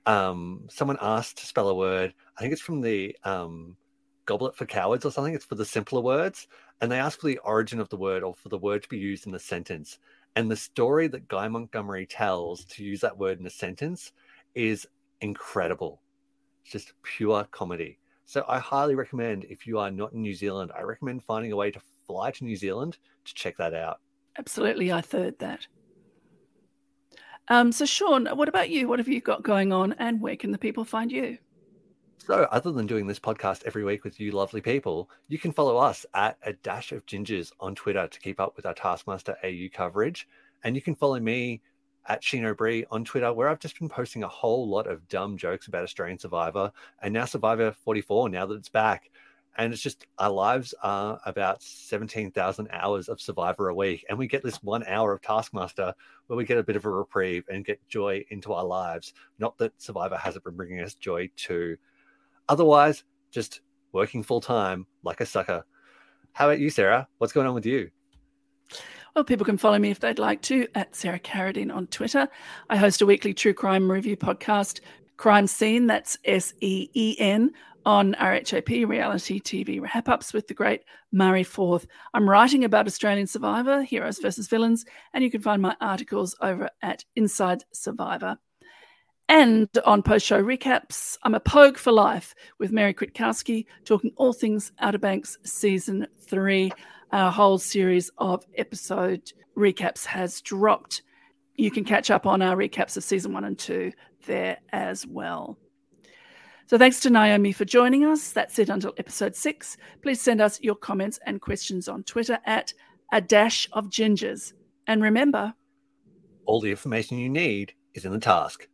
um, someone asked to spell a word. I think it's from the um, goblet for cowards or something. It's for the simpler words. And they ask for the origin of the word or for the word to be used in the sentence. And the story that Guy Montgomery tells to use that word in a sentence is incredible. It's just pure comedy. So I highly recommend if you are not in New Zealand, I recommend finding a way to fly to New Zealand to check that out. Absolutely, I third that. Um, so, Shaun, what about you? What have you got going on, and where can the people find you? So, other than doing this podcast every week with you lovely people, you can follow us at a dash of gingers on Twitter to keep up with our Taskmaster AU coverage. And you can follow me at Sheeno Bree on Twitter, where I've just been posting a whole lot of dumb jokes about Australian Survivor and now Survivor 44, now that it's back. And it's just our lives are about 17,000 hours of Survivor a week. And we get this one hour of Taskmaster where we get a bit of a reprieve and get joy into our lives. Not that Survivor hasn't been bringing us joy too. Otherwise, just working full time like a sucker. How about you, Sarah? What's going on with you? Well, people can follow me if they'd like to at Sarah Carradine on Twitter. I host a weekly true crime review podcast, Crime Scene, that's S E E N, on RHAP reality TV wrap ups with the great Murray Forth. I'm writing about Australian Survivor, Heroes versus Villains, and you can find my articles over at Inside Survivor. And on post show recaps, I'm a Pogue for Life with Mary Kritkowski talking all things Outer Banks season three. Our whole series of episode recaps has dropped. You can catch up on our recaps of season one and two there as well. So thanks to Naomi for joining us. That's it until episode six. Please send us your comments and questions on Twitter at a dash of gingers. And remember, all the information you need is in the task.